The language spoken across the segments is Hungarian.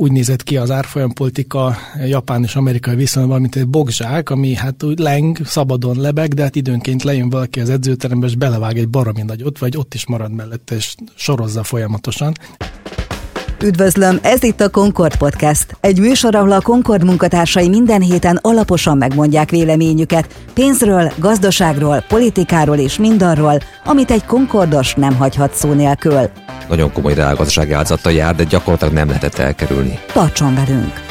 úgy nézett ki az árfolyampolitika japán és amerikai viszonyban, mint egy bogzsák, ami hát úgy leng, szabadon lebeg, de hát időnként lejön valaki az edzőterembe, és belevág egy baromi nagyot, vagy ott is marad mellette, és sorozza folyamatosan. Üdvözlöm, ez itt a Concord Podcast. Egy műsor, ahol a Concord munkatársai minden héten alaposan megmondják véleményüket pénzről, gazdaságról, politikáról és mindarról, amit egy Concordos nem hagyhat szó nélkül. Nagyon komoly reálgazdasági áldozattal jár, de gyakorlatilag nem lehetett elkerülni. Tartson velünk!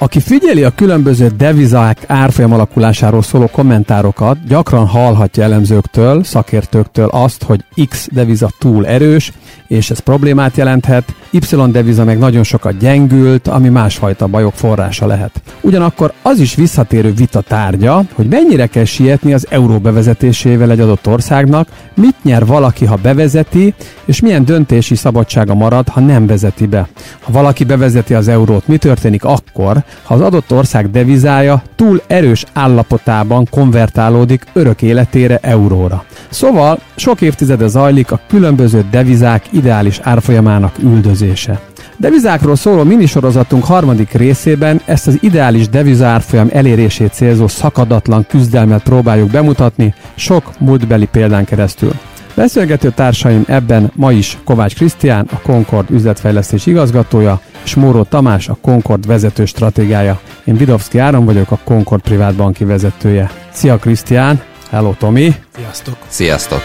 Aki figyeli a különböző devizák árfolyam alakulásáról szóló kommentárokat, gyakran hallhatja elemzőktől, szakértőktől azt, hogy X deviza túl erős, és ez problémát jelenthet, Y deviza meg nagyon sokat gyengült, ami másfajta bajok forrása lehet. Ugyanakkor az is visszatérő vita tárgya, hogy mennyire kell sietni az euró bevezetésével egy adott országnak, mit nyer valaki, ha bevezeti, és milyen döntési szabadsága marad, ha nem vezeti be. Ha valaki bevezeti az eurót, mi történik akkor, ha az adott ország devizája túl erős állapotában konvertálódik örök életére euróra. Szóval sok évtizede zajlik a különböző devizák ideális árfolyamának üldözése. Devizákról szóló minisorozatunk harmadik részében ezt az ideális devizárfolyam elérését célzó szakadatlan küzdelmet próbáljuk bemutatni sok múltbeli példán keresztül. Beszélgető társaim ebben ma is Kovács Krisztián, a Concord üzletfejlesztés igazgatója, és Móró Tamás, a Concord vezető stratégiája. Én Vidovszki Áron vagyok, a Concord privát banki vezetője. Szia Krisztián! Hello Tomi! Sziasztok! Sziasztok!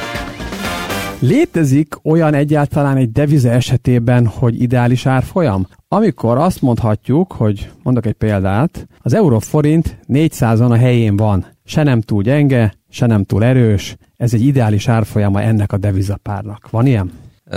Létezik olyan egyáltalán egy devize esetében, hogy ideális árfolyam? Amikor azt mondhatjuk, hogy mondok egy példát, az euró-forint 400-on a helyén van, se nem túl gyenge, se nem túl erős, ez egy ideális árfolyama ennek a devizapárnak. Van ilyen?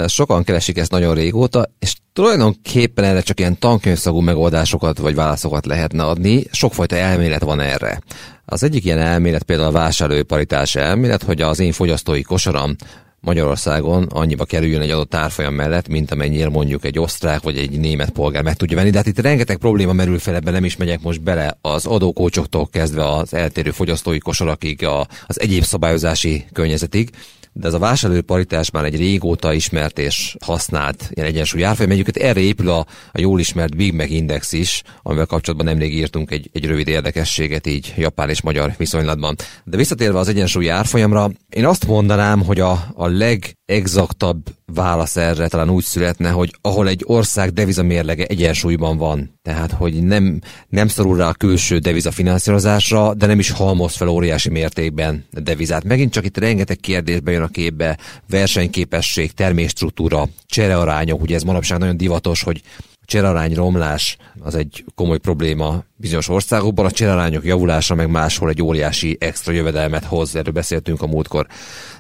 Sokan keresik ezt nagyon régóta, és tulajdonképpen erre csak ilyen tankönyvszagú megoldásokat vagy válaszokat lehetne adni. Sokfajta elmélet van erre. Az egyik ilyen elmélet például a vásárlóparitás elmélet, hogy az én fogyasztói kosaram Magyarországon annyiba kerüljön egy adott árfolyam mellett, mint amennyire mondjuk egy osztrák vagy egy német polgár meg tudja venni. De hát itt rengeteg probléma merül fel, ebben nem is megyek most bele az adókócsoktól kezdve az eltérő fogyasztói kosarakig, a, az egyéb szabályozási környezetig de ez a vásárló paritás már egy régóta ismert és használt ilyen egyensúly árfolyam. Egyébként erre épül a, a jól ismert Big Mac Index is, amivel kapcsolatban nemrég írtunk egy, egy rövid érdekességet így japán és magyar viszonylatban. De visszatérve az egyensúly árfolyamra, én azt mondanám, hogy a, a legexaktabb válasz erre talán úgy születne, hogy ahol egy ország devizamérlege egyensúlyban van, tehát hogy nem, nem szorul rá a külső devizafinanszírozásra, de nem is halmoz fel óriási mértékben devizát. Megint csak itt rengeteg kérdésbe jön a képbe, versenyképesség, termésstruktúra, cserearányok, ugye ez manapság nagyon divatos, hogy cserarány romlás az egy komoly probléma bizonyos országokban, a cserarányok javulása meg máshol egy óriási extra jövedelmet hoz, erről beszéltünk a múltkor.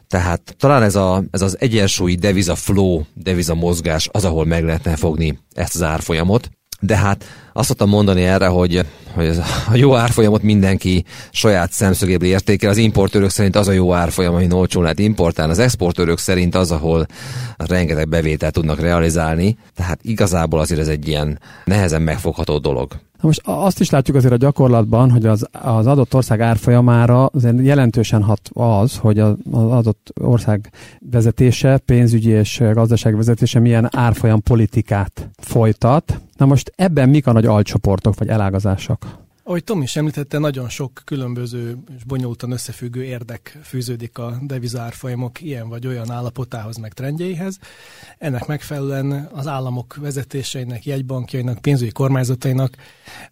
Tehát talán ez, a, ez az egyensúlyi deviza flow, deviza mozgás az, ahol meg lehetne fogni ezt az árfolyamot. De hát azt szoktam mondani erre, hogy, hogy ez a jó árfolyamot mindenki saját szemszögéből értékel. Az importőrök szerint az a jó árfolyam, ami olcsón lehet importálni. Az exportőrök szerint az, ahol rengeteg bevételt tudnak realizálni. Tehát igazából azért ez egy ilyen nehezen megfogható dolog. Na most azt is látjuk azért a gyakorlatban, hogy az, az adott ország árfolyamára azért jelentősen hat az, hogy az adott ország vezetése, pénzügyi és gazdaság vezetése milyen árfolyam politikát folytat. Na most ebben mik a nagy alcsoportok vagy elágazások? Ahogy Tom is említette, nagyon sok különböző és bonyolultan összefüggő érdek fűződik a devizárfolyamok ilyen vagy olyan állapotához, meg trendjeihez. Ennek megfelelően az államok vezetéseinek, jegybankjainak, pénzügyi kormányzatainak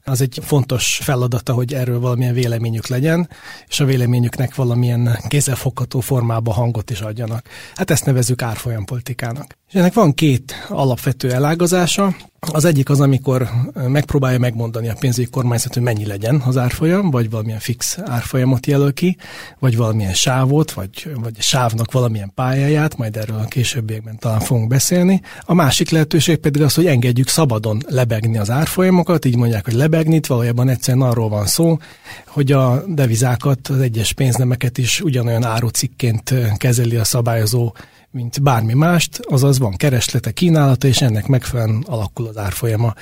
az egy fontos feladata, hogy erről valamilyen véleményük legyen, és a véleményüknek valamilyen kézzelfogható formába hangot is adjanak. Hát ezt nevezzük árfolyampolitikának. És ennek van két alapvető elágazása. Az egyik az, amikor megpróbálja megmondani a pénzügyi kormányzat, hogy mennyi legyen az árfolyam, vagy valamilyen fix árfolyamot jelöl ki, vagy valamilyen sávot, vagy, vagy sávnak valamilyen pályáját, majd erről a későbbiekben talán fogunk beszélni. A másik lehetőség pedig az, hogy engedjük szabadon lebegni az árfolyamokat, így mondják, hogy lebegni, itt valójában egyszerűen arról van szó, hogy a devizákat, az egyes pénznemeket is ugyanolyan árucikként kezeli a szabályozó mint bármi mást, azaz van kereslete, kínálata, és ennek megfelelően alakul az árfolyama.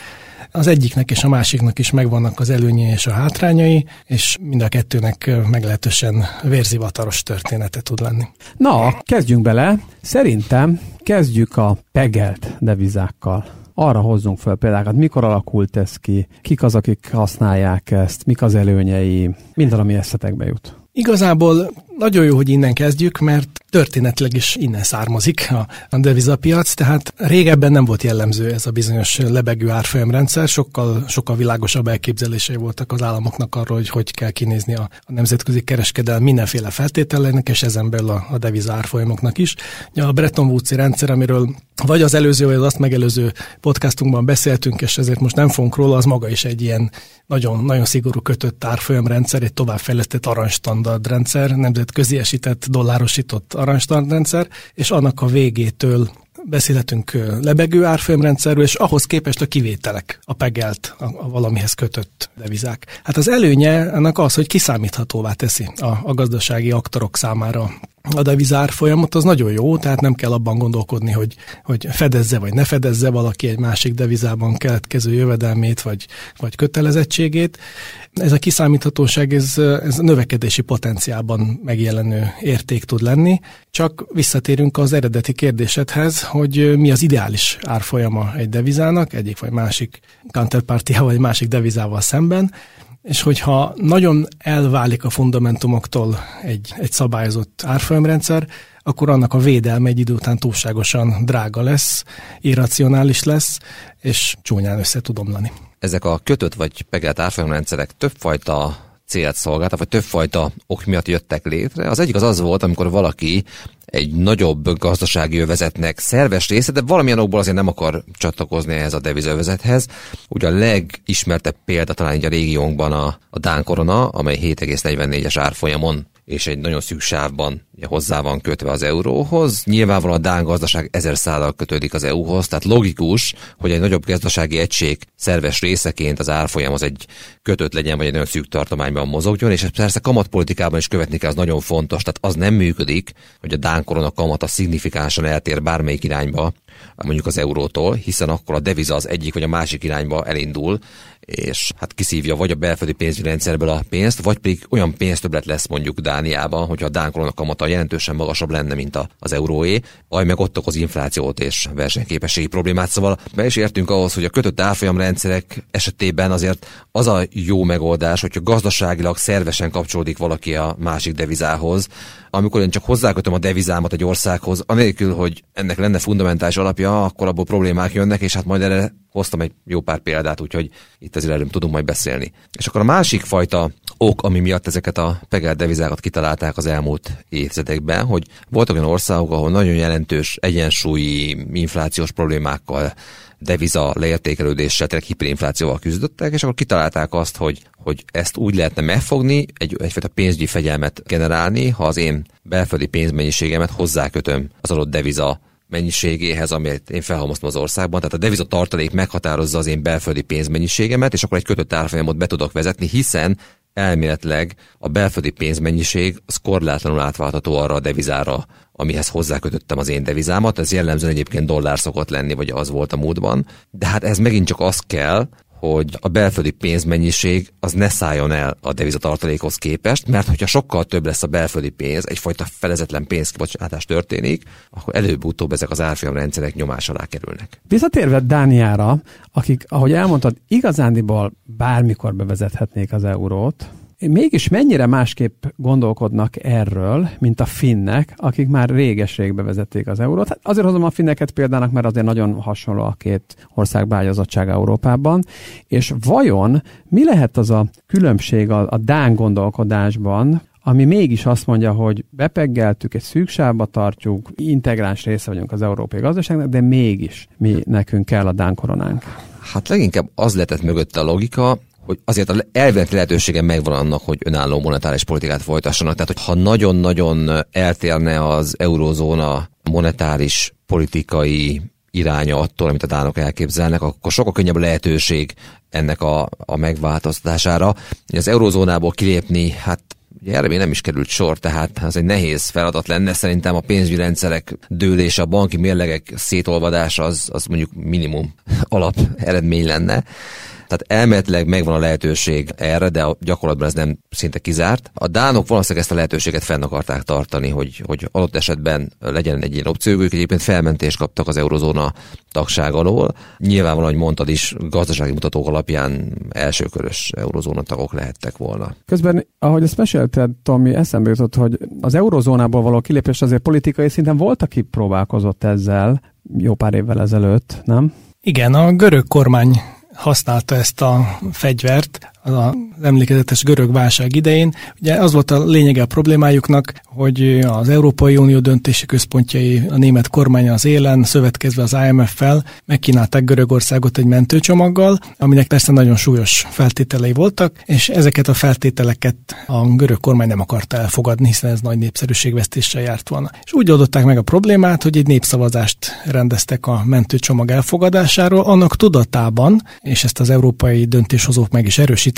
Az egyiknek és a másiknak is megvannak az előnyei és a hátrányai, és mind a kettőnek meglehetősen vérzivataros története tud lenni. Na, kezdjünk bele. Szerintem kezdjük a pegelt devizákkal arra hozzunk fel példákat, mikor alakult ez ki, kik az, akik használják ezt, mik az előnyei, minden, ami eszetekbe jut. Igazából nagyon jó, hogy innen kezdjük, mert történetileg is innen származik a, a devizapiac, tehát régebben nem volt jellemző ez a bizonyos lebegő árfolyamrendszer, sokkal, sokkal világosabb elképzelései voltak az államoknak arról, hogy hogy kell kinézni a, a nemzetközi kereskedelem mindenféle feltételeinek, és ezen belül a, a deviza árfolyamoknak is. A Bretton woods rendszer, amiről vagy az előző, vagy az azt megelőző podcastunkban beszéltünk, és ezért most nem fogunk róla, az maga is egy ilyen nagyon, nagyon szigorú kötött árfolyamrendszer, egy továbbfejlesztett aranystandard rendszer, nemzetközi esített, dollárosított aranystandardrendszer, és annak a végétől beszélhetünk lebegő árfolyamrendszerről, és ahhoz képest a kivételek, a pegelt, a, a valamihez kötött devizák. Hát az előnye ennek az, hogy kiszámíthatóvá teszi a, a gazdasági aktorok számára a devizár folyamot, az nagyon jó, tehát nem kell abban gondolkodni, hogy, hogy fedezze vagy ne fedezze valaki egy másik devizában keletkező jövedelmét vagy, vagy kötelezettségét. Ez a kiszámíthatóság, ez, ez növekedési potenciálban megjelenő érték tud lenni. Csak visszatérünk az eredeti kérdésedhez, hogy mi az ideális árfolyama egy devizának, egyik vagy másik counterpartiával vagy másik devizával szemben, és hogyha nagyon elválik a fundamentumoktól egy, egy szabályozott árfolyamrendszer, akkor annak a védelme egy idő után túlságosan drága lesz, irracionális lesz, és csúnyán össze tud omlani. Ezek a kötött vagy pegelt árfolyamrendszerek többfajta célt szolgáltak, vagy többfajta ok miatt jöttek létre. Az egyik az az volt, amikor valaki egy nagyobb gazdasági övezetnek szerves része, de valamilyen okból azért nem akar csatlakozni ehhez a devizövezethez. Ugye a legismertebb példa talán így a régiónkban a, a Dán korona, amely 7,44-es árfolyamon és egy nagyon szűk sávban hozzá van kötve az euróhoz. Nyilvánvalóan a Dán gazdaság ezer szállal kötődik az EU-hoz, tehát logikus, hogy egy nagyobb gazdasági egység szerves részeként az árfolyam az egy kötött legyen, vagy egy nagyon szűk tartományban mozogjon, és ezt persze kamatpolitikában is követni kell, az nagyon fontos. Tehát az nem működik, hogy a Dán korona kamata szignifikánsan eltér bármelyik irányba, mondjuk az eurótól, hiszen akkor a deviza az egyik vagy a másik irányba elindul, és hát kiszívja vagy a belföldi pénzügyi rendszerből a pénzt, vagy pedig olyan pénztöblet lesz mondjuk Dániában, hogyha a Dán korona kamata jelentősen magasabb lenne, mint az euróé, vagy meg ott okoz inflációt és versenyképességi problémát. Szóval be is értünk ahhoz, hogy a kötött árfolyamrendszerek esetében azért az a jó megoldás, hogyha gazdaságilag szervesen kapcsolódik valaki a másik devizához, amikor én csak hozzákötöm a devizámat egy országhoz, anélkül, hogy ennek lenne fundamentális alapja, akkor abból problémák jönnek, és hát majd erre hoztam egy jó pár példát, úgyhogy itt erről tudunk majd beszélni. És akkor a másik fajta ok, ami miatt ezeket a pegelt devizákat kitalálták az elmúlt évtizedekben, hogy voltak olyan országok, ahol nagyon jelentős egyensúlyi inflációs problémákkal deviza leértékelődéssel, tehát hiperinflációval küzdöttek, és akkor kitalálták azt, hogy, hogy ezt úgy lehetne megfogni, egy, egyfajta pénzügyi fegyelmet generálni, ha az én belföldi pénzmennyiségemet hozzákötöm az adott deviza mennyiségéhez, amit én felhalmoztam az országban. Tehát a deviza tartalék meghatározza az én belföldi pénzmennyiségemet, és akkor egy kötött árfolyamot be tudok vezetni, hiszen elméletileg a belföldi pénzmennyiség az korlátlanul átváltható arra a devizára, amihez hozzákötöttem az én devizámat. Ez jellemzően egyébként dollár szokott lenni, vagy az volt a múltban. De hát ez megint csak az kell, hogy a belföldi pénzmennyiség az ne szálljon el a devizatartalékhoz képest, mert hogyha sokkal több lesz a belföldi pénz, egyfajta felezetlen pénzkibocsátás történik, akkor előbb-utóbb ezek az árfolyamrendszerek nyomás alá kerülnek. Visszatérve Dániára, akik, ahogy elmondtad, igazándiból bármikor bevezethetnék az eurót, mégis mennyire másképp gondolkodnak erről, mint a finnek, akik már réges-rég bevezették az eurót. Hát azért hozom a finneket példának, mert azért nagyon hasonló a két ország bágyazottság Európában. És vajon mi lehet az a különbség a, a Dán gondolkodásban, ami mégis azt mondja, hogy bepeggeltük, egy szűksávba tartjuk, integráns része vagyunk az európai gazdaságnak, de mégis mi nekünk kell a Dán koronánk. Hát leginkább az lehetett mögötte a logika, hogy azért a elvek lehetősége megvan annak, hogy önálló monetáris politikát folytassanak. Tehát, hogyha nagyon-nagyon eltérne az eurózóna monetáris politikai iránya attól, amit a dánok elképzelnek, akkor sokkal könnyebb lehetőség ennek a, a megváltoztatására. Az eurozónából kilépni, hát Ugye erre még nem is került sor, tehát ez egy nehéz feladat lenne. Szerintem a pénzügyi rendszerek dőlése, a banki mérlegek szétolvadása az, az mondjuk minimum alap eredmény lenne. Tehát elméletileg megvan a lehetőség erre, de a gyakorlatban ez nem szinte kizárt. A dánok valószínűleg ezt a lehetőséget fenn akarták tartani, hogy, hogy adott esetben legyen egy ilyen opció, ők egyébként felmentést kaptak az eurozóna tagság alól. Nyilvánvalóan, hogy mondtad is, gazdasági mutatók alapján elsőkörös eurozóna tagok lehettek volna. Közben, ahogy ezt mesélted, Tomi, eszembe jutott, hogy az eurozónából való kilépés azért politikai szinten volt, aki próbálkozott ezzel jó pár évvel ezelőtt, nem? Igen, a görög kormány használta ezt a fegyvert az emlékezetes görög válság idején. Ugye az volt a lényege a problémájuknak, hogy az Európai Unió döntési központjai, a német kormány az élen, szövetkezve az IMF-fel megkínálták Görögországot egy mentőcsomaggal, aminek persze nagyon súlyos feltételei voltak, és ezeket a feltételeket a görög kormány nem akarta elfogadni, hiszen ez nagy népszerűségvesztéssel járt volna. És úgy oldották meg a problémát, hogy egy népszavazást rendeztek a mentőcsomag elfogadásáról, annak tudatában, és ezt az európai döntéshozók meg is erősítették,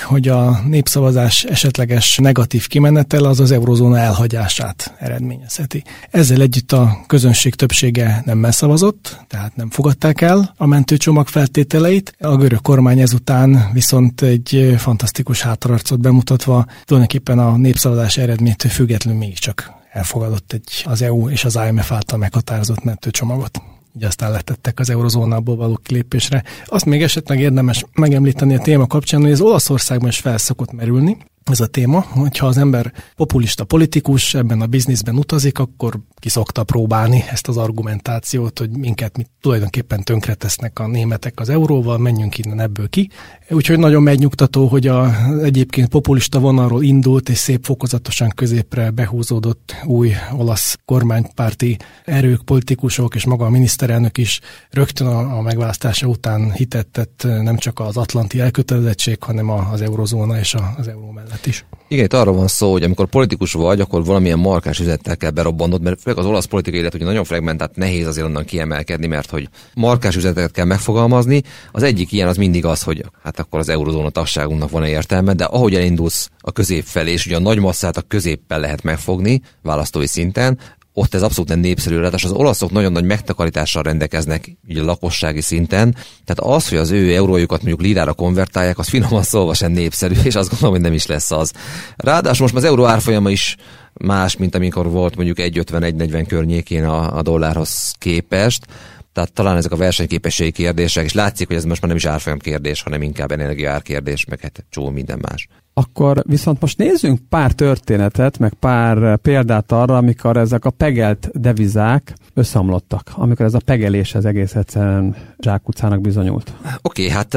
hogy a népszavazás esetleges negatív kimenetel az az eurozóna elhagyását eredményezheti. Ezzel együtt a közönség többsége nem szavazott, tehát nem fogadták el a mentőcsomag feltételeit. A görög kormány ezután viszont egy fantasztikus hátararcot bemutatva tulajdonképpen a népszavazás eredménytől függetlenül mégiscsak elfogadott egy az EU és az IMF által meghatározott mentőcsomagot így aztán letettek az eurozónából való kilépésre. Azt még esetleg érdemes megemlíteni a téma kapcsán, hogy az Olaszországban is felszokott merülni, ez a téma, hogyha az ember populista politikus ebben a bizniszben utazik, akkor ki szokta próbálni ezt az argumentációt, hogy minket mit tulajdonképpen tönkretesznek a németek az euróval, menjünk innen ebből ki. Úgyhogy nagyon megnyugtató, hogy a egyébként populista vonalról indult és szép fokozatosan középre behúzódott új olasz kormánypárti erők, politikusok és maga a miniszterelnök is rögtön a, a megválasztása után hitettet nem csak az atlanti elkötelezettség, hanem az eurozóna és az euró mellett mellett is. Igen, itt arról van szó, hogy amikor politikus vagy, akkor valamilyen markás üzenettel kell berobbannod, mert főleg az olasz politikai élet ugye nagyon fragmentált, nehéz azért onnan kiemelkedni, mert hogy markás üzeneteket kell megfogalmazni. Az egyik ilyen az mindig az, hogy hát akkor az eurozóna tagságunknak van-e értelme, de ahogy elindulsz a közép felé, és ugye a nagy masszát a középpel lehet megfogni választói szinten, ott ez abszolút nem népszerű, ráadásul az olaszok nagyon nagy megtakarítással rendelkeznek ugye lakossági szinten, tehát az, hogy az ő eurójukat mondjuk lirára konvertálják, az finoman szólva sem népszerű, és azt gondolom, hogy nem is lesz az. Ráadásul most az euró árfolyama is más, mint amikor volt mondjuk 1,50-1,40 környékén a, a dollárhoz képest, tehát talán ezek a versenyképességi kérdések, és látszik, hogy ez most már nem is árfolyam kérdés, hanem inkább energiaár kérdés, meg hát csó minden más. Akkor viszont most nézzünk pár történetet, meg pár példát arra, amikor ezek a pegelt devizák összeomlottak, amikor ez a pegelés az egész egyszerűen zsákutcának bizonyult. Oké, okay, hát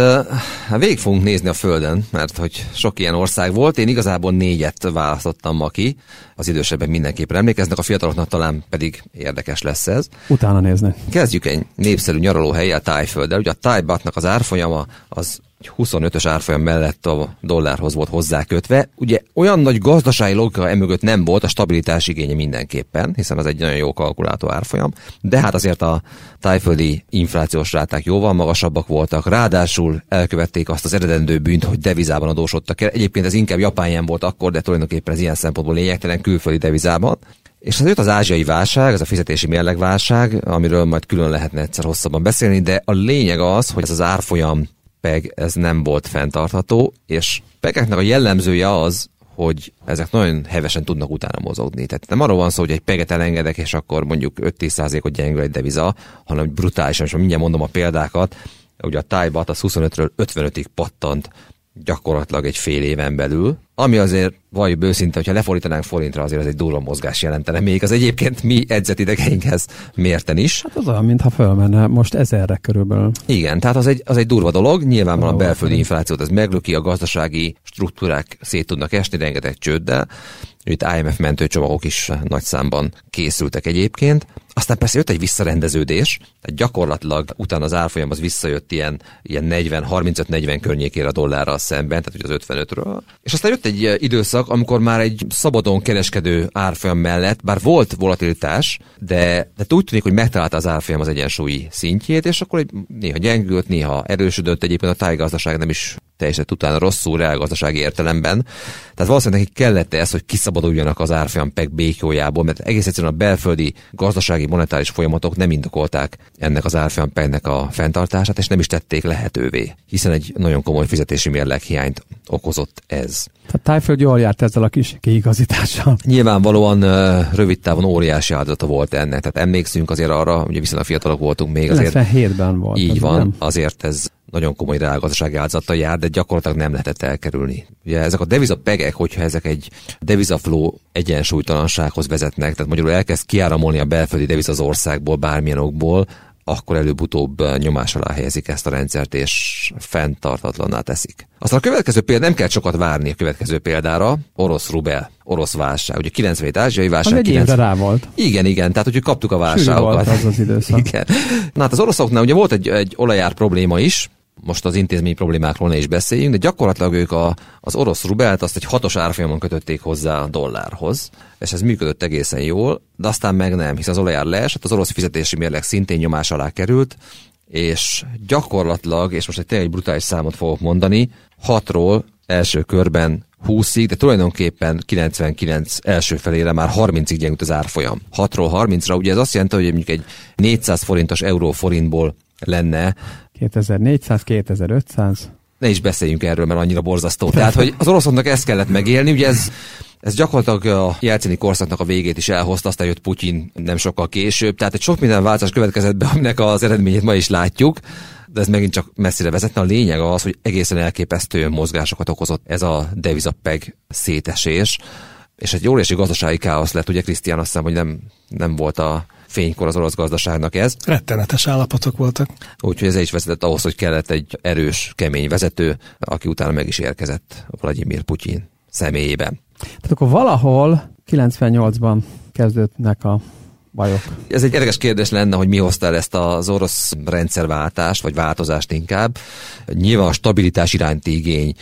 uh, végig fogunk nézni a Földön, mert hogy sok ilyen ország volt. Én igazából négyet választottam ma ki, az idősebben mindenképpen emlékeznek, a fiataloknak talán pedig érdekes lesz ez. Utána nézni. Kezdjük egy népszerű nyaralóhelye, a Tájfölddel. Ugye a Tájbatnak az árfolyama az 25-ös árfolyam mellett a dollárhoz volt hozzákötve. Ugye olyan nagy gazdasági logika emögött nem volt, a stabilitás igénye mindenképpen, hiszen az egy nagyon jó kalkulátó árfolyam, de hát azért a tájföldi inflációs ráták jóval magasabbak voltak, ráadásul elkövették azt az eredendő bűnt, hogy devizában adósodtak el. Egyébként ez inkább japán volt akkor, de tulajdonképpen ez ilyen szempontból lényegtelen külföldi devizában. És az jött az ázsiai válság, ez a fizetési mérlegválság, amiről majd külön lehetne egyszer hosszabban beszélni, de a lényeg az, hogy ez az árfolyam PEG ez nem volt fenntartható, és pegeknek a jellemzője az, hogy ezek nagyon hevesen tudnak utána mozogni. Tehát nem arról van szó, hogy egy peget elengedek, és akkor mondjuk 5-10%-ot gyengül egy deviza, hanem brutálisan, és mindjárt mondom a példákat, ugye a tájbat az 25-ről 55-ig pattant gyakorlatilag egy fél éven belül, ami azért vagy őszinte, hogyha lefordítanánk forintra, azért az egy durva mozgás jelentene, még az egyébként mi idegeinkhez mérten is. Hát az olyan, mintha fölmenne most ezerre körülbelül. Igen, tehát az egy, az egy durva dolog, nyilvánvalóan a belföldi inflációt ez meglöki, a gazdasági struktúrák szét tudnak esni, rengeteg csőddel, itt IMF mentőcsomagok is nagy számban készültek egyébként. Aztán persze jött egy visszarendeződés, tehát gyakorlatilag utána az árfolyam az visszajött ilyen, ilyen 40, 35-40 környékére a dollárral szemben, tehát ugye az 55-ről. És aztán jött egy időszak, amikor már egy szabadon kereskedő árfolyam mellett, bár volt volatilitás, de, de úgy tűnik, hogy megtalálta az árfolyam az egyensúlyi szintjét, és akkor egy, néha gyengült, néha erősödött, egyébként a tájgazdaság nem is teljesített utána rosszul reálgazdasági értelemben. Tehát valószínűleg nekik kellett ez, hogy kiszabaduljanak az árfolyam peg békjójából, mert egész egyszerűen a belföldi gazdasági monetáris folyamatok nem indokolták ennek az árfolyam pegnek a fenntartását, és nem is tették lehetővé, hiszen egy nagyon komoly fizetési mérleg hiányt okozott ez. Tehát Tájföld jól járt ezzel a kis kiigazítással. Nyilvánvalóan rövid távon óriási áldozata volt ennek. Tehát emlékszünk azért arra, ugye viszonylag fiatalok voltunk még. Azért 97-ben volt. Így van, nem? azért ez nagyon komoly reálgazdasági áldozata jár, de gyakorlatilag nem lehetett elkerülni. Ugye ezek a devizapegek, hogyha ezek egy devizafló egyensúlytalansághoz vezetnek, tehát magyarul elkezd kiáramolni a belföldi deviz az országból, bármilyen okból, akkor előbb-utóbb nyomás alá helyezik ezt a rendszert, és fenntartatlanná teszik. Aztán a következő példa, nem kell sokat várni a következő példára, orosz rubel, orosz válság. Ugye 97 ázsiai válság. Az egy 90... rá volt. Igen, igen, tehát hogy kaptuk a válságokat. Sűrű volt az az időszak. Igen. Na hát az oroszoknál ugye volt egy, egy olajár probléma is, most az intézmény problémákról ne is beszéljünk, de gyakorlatilag ők a, az orosz rubelt azt egy hatos árfolyamon kötötték hozzá a dollárhoz, és ez működött egészen jól, de aztán meg nem, hiszen az olajár leesett, az orosz fizetési mérleg szintén nyomás alá került, és gyakorlatilag, és most egy tényleg brutális számot fogok mondani, hatról első körben 20-ig, de tulajdonképpen 99 első felére már 30-ig gyengült az árfolyam. 6-ról 30-ra, ugye ez azt jelenti, hogy mondjuk egy 400 forintos euró forintból lenne 2400, 2500. Ne is beszéljünk erről, mert annyira borzasztó. Tehát, hogy az oroszoknak ezt kellett megélni, ugye ez, ez gyakorlatilag a jelcini korszaknak a végét is elhozta, aztán jött Putyin nem sokkal később. Tehát egy sok minden változás következett be, aminek az eredményét ma is látjuk de ez megint csak messzire vezetne. A lényeg az, hogy egészen elképesztő mozgásokat okozott ez a devizapeg szétesés, és egy óriási gazdasági káosz lett, ugye Krisztián azt hiszem, hogy nem, nem volt a fénykor az orosz gazdaságnak ez. Rettenetes állapotok voltak. Úgyhogy ez is vezetett ahhoz, hogy kellett egy erős, kemény vezető, aki utána meg is érkezett Vladimir Putyin személyében. Tehát akkor valahol 98-ban kezdődnek a bajok. Ez egy érdekes kérdés lenne, hogy mi hozta el ezt az orosz rendszerváltást, vagy változást inkább. Nyilván a stabilitás iránti igény,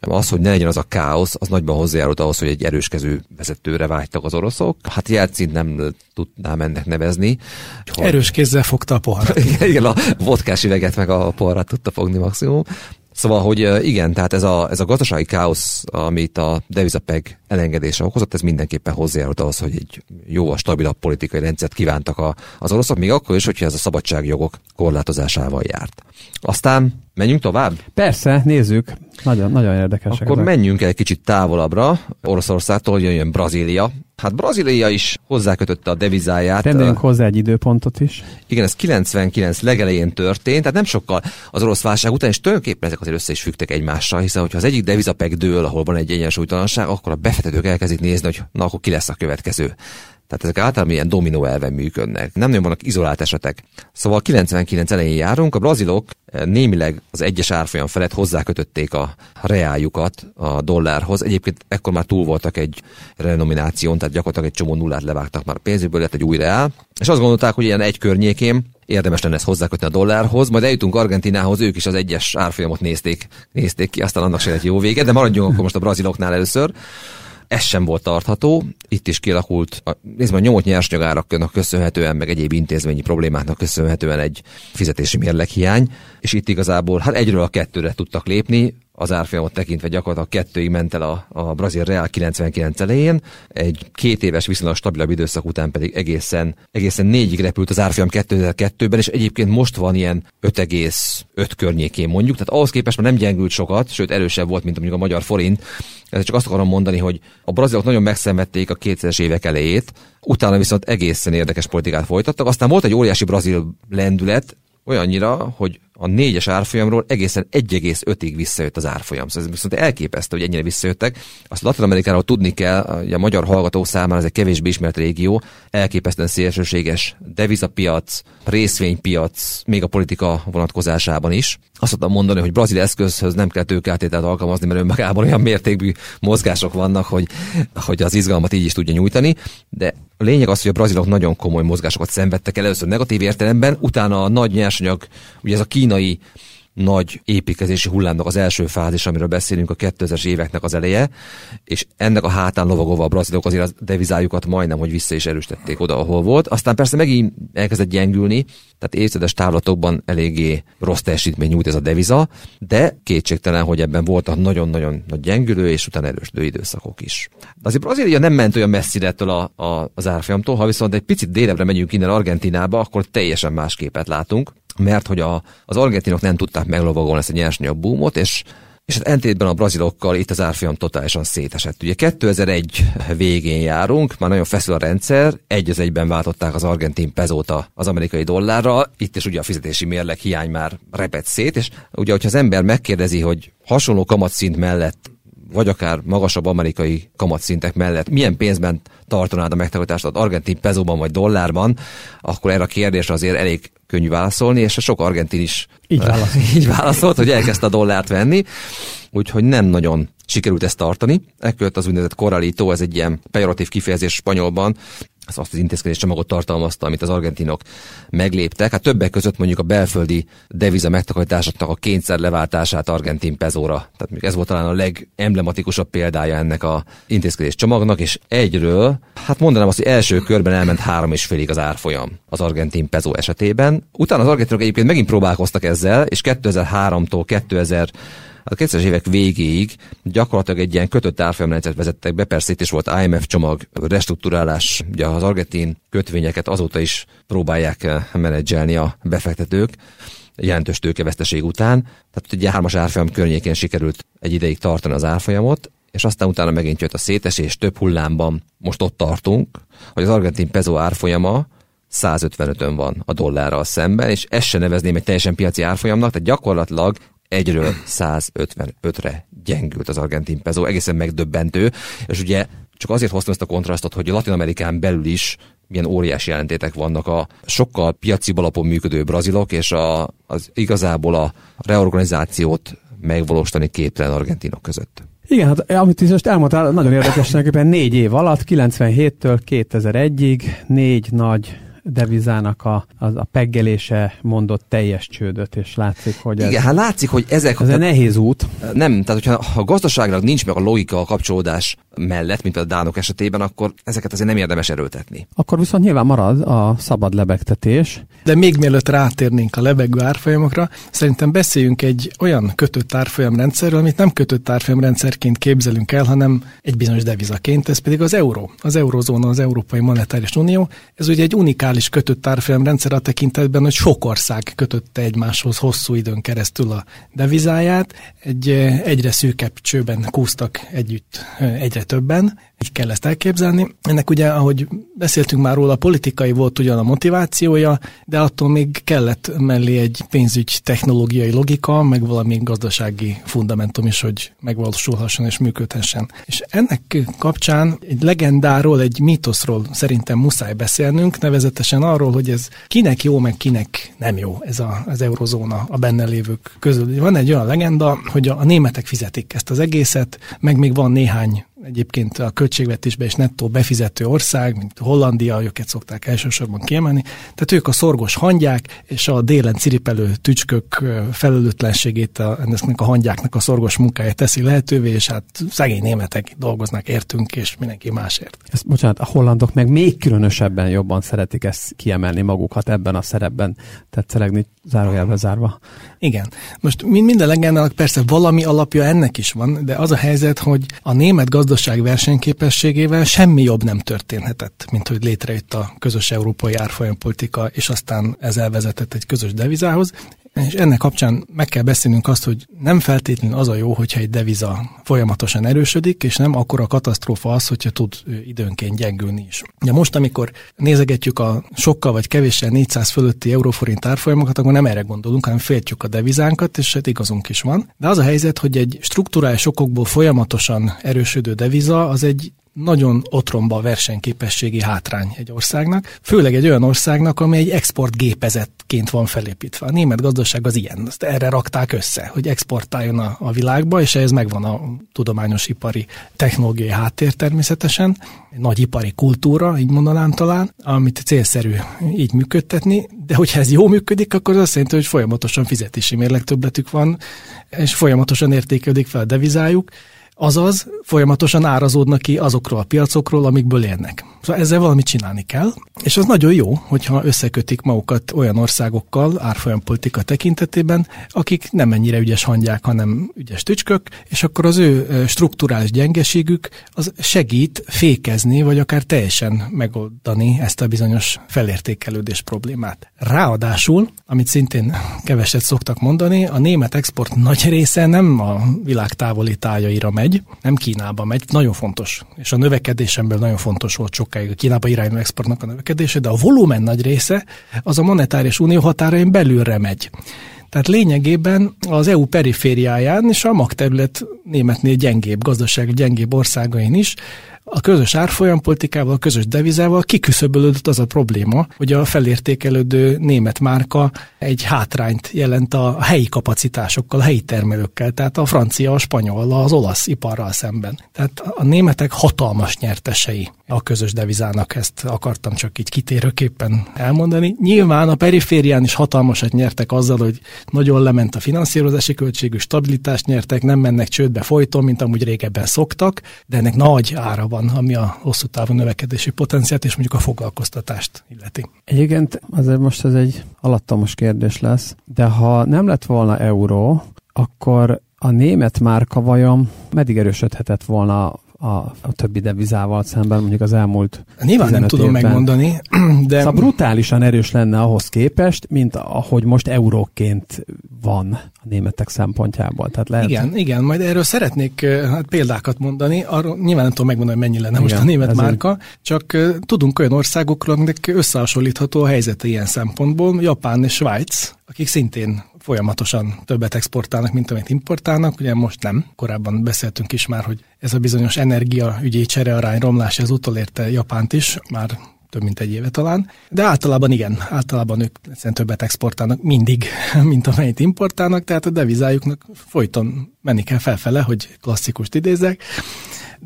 az, hogy ne legyen az a káosz, az nagyban hozzájárult ahhoz, hogy egy erőskező vezetőre vágytak az oroszok. Hát Jelcint nem tudnám ennek nevezni. Hogy... Erős kézzel fogta a poharat. igen, a vodkás üveget meg a poharat tudta fogni maximum. Szóval, hogy igen, tehát ez a, ez a gazdasági káosz, amit a devizapeg elengedése okozott, ez mindenképpen hozzájárult ahhoz, hogy egy jó, a stabilabb politikai rendszert kívántak a, az oroszok, még akkor is, hogyha ez a szabadságjogok korlátozásával járt. Aztán menjünk tovább? Persze, nézzük. Nagyon, nagyon érdekes. Akkor ezek. menjünk egy kicsit távolabbra, Oroszországtól jön Brazília. Hát Brazília is hozzákötötte a devizáját. Rendeljünk hozzá egy időpontot is. Igen, ez 99 legelején történt, tehát nem sokkal az orosz válság után, és tulajdonképpen ezek azért össze is fügtek egymással, hiszen hogyha az egyik devizapeg dől, ahol van egy egyensúlytalanság, akkor a befektetők elkezdik nézni, hogy na akkor ki lesz a következő. Tehát ezek általában ilyen dominó elven működnek. Nem nagyon vannak izolált esetek. Szóval 99 elején járunk, a brazilok eh, némileg az egyes árfolyam felett hozzákötötték a reáljukat a dollárhoz. Egyébként ekkor már túl voltak egy renomináción, tehát gyakorlatilag egy csomó nullát levágtak már a pénzükből, lett egy új reál. És azt gondolták, hogy ilyen egy környékén érdemes lenne ezt hozzákötni a dollárhoz, majd eljutunk Argentinához, ők is az egyes árfolyamot nézték, nézték ki, aztán annak se lett jó vége, de maradjunk akkor most a braziloknál először ez sem volt tartható. Itt is kialakult, nézd a nyomott nyersanyagáraknak köszönhetően, meg egyéb intézményi problémáknak köszönhetően egy fizetési mérleghiány, és itt igazából hát egyről a kettőre tudtak lépni, az árfolyamot tekintve gyakorlatilag kettőig ment el a, a brazil reál 99 elején, egy két éves viszonylag stabilabb időszak után pedig egészen, egészen négyig repült az árfolyam 2002-ben, és egyébként most van ilyen 5,5 környékén mondjuk, tehát ahhoz képest már nem gyengült sokat, sőt erősebb volt, mint mondjuk a magyar forint. Ez csak azt akarom mondani, hogy a brazilok nagyon megszenvedték a 2000-es évek elejét, utána viszont egészen érdekes politikát folytattak. Aztán volt egy óriási brazil lendület, olyannyira, hogy a négyes árfolyamról egészen 1,5-ig visszajött az árfolyam. Szóval ez viszont elképesztő, hogy ennyire visszajöttek. Azt Latin Amerikáról tudni kell, hogy a magyar hallgató számára ez egy kevésbé ismert régió, elképesztően szélsőséges devizapiac, részvénypiac, még a politika vonatkozásában is. Azt tudtam mondani, hogy brazil eszközhöz nem kell tőkeltételt alkalmazni, mert önmagában olyan mértékű mozgások vannak, hogy, hogy az izgalmat így is tudja nyújtani, de a lényeg az, hogy a brazilok nagyon komoly mozgásokat szenvedtek el, először negatív értelemben, utána a nagy nyersanyag, ugye ez a kínai nagy építkezési hullámnak az első fázis, amiről beszélünk a 2000-es éveknek az eleje, és ennek a hátán lovagolva a brazilok azért a devizájukat majdnem, hogy vissza is erősítették oda, ahol volt. Aztán persze megint elkezdett gyengülni, tehát évtizedes távlatokban eléggé rossz teljesítmény nyújt ez a deviza, de kétségtelen, hogy ebben voltak nagyon-nagyon nagy gyengülő és utána erősödő időszakok is. De azért Brazília nem ment olyan messzire ettől a, a, az árfolyamtól, ha viszont egy picit délebbre megyünk innen Argentinába, akkor teljesen más képet látunk mert hogy a, az argentinok nem tudták meglovagolni ezt a nyersanyag boomot, és és hát entétben a brazilokkal itt az árfolyam totálisan szétesett. Ugye 2001 végén járunk, már nagyon feszül a rendszer, egy az egyben váltották az argentin pezóta az amerikai dollárra, itt is ugye a fizetési mérleg hiány már repet szét, és ugye, hogyha az ember megkérdezi, hogy hasonló kamatszint mellett vagy akár magasabb amerikai kamatszintek mellett milyen pénzben tartanád a megtakarítást az argentin pezóban vagy dollárban, akkor erre a kérdésre azért elég könnyű válaszolni, és a sok argentin is így, válaszolt. így válaszolt, hogy elkezdte a dollárt venni, úgyhogy nem nagyon sikerült ezt tartani. Ekkor az úgynevezett korralító, ez egy ilyen pejoratív kifejezés spanyolban, az azt az intézkedés csomagot tartalmazta, amit az argentinok megléptek. Hát többek között mondjuk a belföldi deviza megtakarításoknak a kényszer leváltását argentin pezóra. Tehát ez volt talán a legemblematikusabb példája ennek a intézkedés csomagnak, és egyről, hát mondanám azt, hogy első körben elment három és félig az árfolyam az argentin pezó esetében. Utána az argentinok egyébként megint próbálkoztak ezzel, és 2003-tól 2000 a 2000-es évek végéig gyakorlatilag egy ilyen kötött árfolyamrendszert vezettek be, persze itt is volt IMF csomag, restruktúrálás, ugye az argentin kötvényeket azóta is próbálják eh, menedzselni a befektetők jelentős tőkeveszteség után. Tehát ugye hármas árfolyam környékén sikerült egy ideig tartani az árfolyamot, és aztán utána megint jött a szétesés, több hullámban most ott tartunk, hogy az argentin peso árfolyama 155-ön van a dollárral szemben, és ezt se nevezném egy teljesen piaci árfolyamnak, tehát gyakorlatilag egyről 155-re gyengült az argentin peso, egészen megdöbbentő, és ugye csak azért hoztam ezt a kontrasztot, hogy Latin Amerikán belül is milyen óriási jelentétek vannak a sokkal piaci alapon működő brazilok, és a, az igazából a reorganizációt megvalósítani képtelen argentinok között. Igen, hát amit is most elmondtál, nagyon érdekes, négy év alatt, 97-től 2001-ig négy nagy devizának a, az a peggelése mondott teljes csődöt, és látszik, hogy ez... Igen, hát látszik, hogy ezek... Ez egy nehéz út. Nem, tehát hogyha a gazdaságnak nincs meg a logika a kapcsolódás mellett, mint a dánok esetében, akkor ezeket azért nem érdemes erőltetni. Akkor viszont nyilván marad a szabad lebegtetés. De még mielőtt rátérnénk a lebegő árfolyamokra, szerintem beszéljünk egy olyan kötött árfolyamrendszerről, amit nem kötött árfolyamrendszerként képzelünk el, hanem egy bizonyos devizaként, ez pedig az euró. Az eurozóna, az Európai Monetáris Unió. Ez ugye egy unikális kötött árfolyamrendszer a tekintetben, hogy sok ország kötötte egymáshoz hosszú időn keresztül a devizáját. Egy egyre szűkebb csőben kúztak együtt egyre többen, így kell ezt elképzelni. Ennek ugye, ahogy beszéltünk már róla, politikai volt ugyan a motivációja, de attól még kellett mellé egy pénzügy technológiai logika, meg valami gazdasági fundamentum is, hogy megvalósulhasson és működhessen. És ennek kapcsán egy legendáról, egy mítoszról szerintem muszáj beszélnünk, nevezetesen arról, hogy ez kinek jó, meg kinek nem jó ez a, az eurozóna a benne lévők közül. Van egy olyan legenda, hogy a, a németek fizetik ezt az egészet, meg még van néhány egyébként a költségvetésbe és nettó befizető ország, mint Hollandia, őket szokták elsősorban kiemelni. Tehát ők a szorgos hangyák és a délen ciripelő tücskök felelőtlenségét a, ennek a hangyáknak a szorgos munkája teszi lehetővé, és hát szegény németek dolgoznak értünk, és mindenki másért. Ezt, bocsánat, a hollandok meg még különösebben jobban szeretik ezt kiemelni magukat ebben a szerepben tetszelegni, zárójelbe zárva. Igen. Most minden legendának persze valami alapja ennek is van, de az a helyzet, hogy a német gazdaság versenyképességével semmi jobb nem történhetett, mint hogy létrejött a közös európai árfolyampolitika, és aztán ez elvezetett egy közös devizához. És ennek kapcsán meg kell beszélnünk azt, hogy nem feltétlenül az a jó, hogyha egy deviza folyamatosan erősödik, és nem akkor a katasztrófa az, hogyha tud időnként gyengülni is. Ja most, amikor nézegetjük a sokkal vagy kevéssel 400 fölötti euróforint árfolyamokat, akkor nem erre gondolunk, hanem féltjük a devizánkat, és hát igazunk is van. De az a helyzet, hogy egy struktúrális okokból folyamatosan erősödő deviza az egy nagyon otromba versenyképességi hátrány egy országnak, főleg egy olyan országnak, amely egy exportgépezetként van felépítve. A német gazdaság az ilyen, azt erre rakták össze, hogy exportáljon a, a világba, és ehhez megvan a tudományos ipari technológiai háttér természetesen, egy nagy ipari kultúra, így mondanám talán, amit célszerű így működtetni, de hogyha ez jó működik, akkor az azt jelenti, hogy folyamatosan fizetési mérleg többletük van, és folyamatosan értékelődik fel a devizájuk, Azaz folyamatosan árazódnak ki azokról a piacokról, amikből élnek. Szóval ezzel valamit csinálni kell, és az nagyon jó, hogyha összekötik magukat olyan országokkal árfolyampolitika tekintetében, akik nem ennyire ügyes hangyák, hanem ügyes tücskök, és akkor az ő strukturális gyengeségük az segít fékezni, vagy akár teljesen megoldani ezt a bizonyos felértékelődés problémát. Ráadásul, amit szintén keveset szoktak mondani, a német export nagy része nem a világ távoli tájaira megy, nem Kínába megy, nagyon fontos, és a növekedésemből nagyon fontos volt sokáig a Kínába irányuló exportnak a növekedése, de a volumen nagy része az a monetáris unió határain belülre megy. Tehát lényegében az EU perifériáján és a magterület németnél gyengébb, gazdaság gyengébb országain is a közös árfolyampolitikával, a közös devizával kiküszöbölődött az a probléma, hogy a felértékelődő német márka egy hátrányt jelent a helyi kapacitásokkal, a helyi termelőkkel, tehát a francia, a spanyol, az olasz iparral szemben. Tehát a németek hatalmas nyertesei a közös devizának, ezt akartam csak így kitérőképpen elmondani. Nyilván a periférián is hatalmasat nyertek azzal, hogy nagyon lement a finanszírozási költségű stabilitást nyertek, nem mennek csődbe folyton, mint amúgy régebben szoktak, de ennek nagy ára van van, ami a hosszú távú növekedési potenciált és mondjuk a foglalkoztatást illeti. Egyébként azért most ez egy alattomos kérdés lesz, de ha nem lett volna euró, akkor a német márka vajon meddig erősödhetett volna a, a többi devizával szemben, mondjuk az elmúlt Nyilván nem tudom évben. megmondani, de... Szóval brutálisan erős lenne ahhoz képest, mint ahogy most euróként van a németek szempontjából. Tehát lehet... Igen, igen, majd erről szeretnék hát, példákat mondani, arról nyilván nem tudom megmondani, hogy mennyi lenne igen, most a német márka, egy... csak tudunk olyan országokról, aminek összehasonlítható a helyzete ilyen szempontból, Japán és Svájc, akik szintén folyamatosan többet exportálnak, mint amit importálnak. Ugye most nem. Korábban beszéltünk is már, hogy ez a bizonyos energiaügyi cserearány romlás, ez utolérte Japánt is, már több mint egy éve talán. De általában igen, általában ők egyszerűen többet exportálnak mindig, mint amennyit importálnak, tehát a devizájuknak folyton menni kell felfele, hogy klasszikust idézek.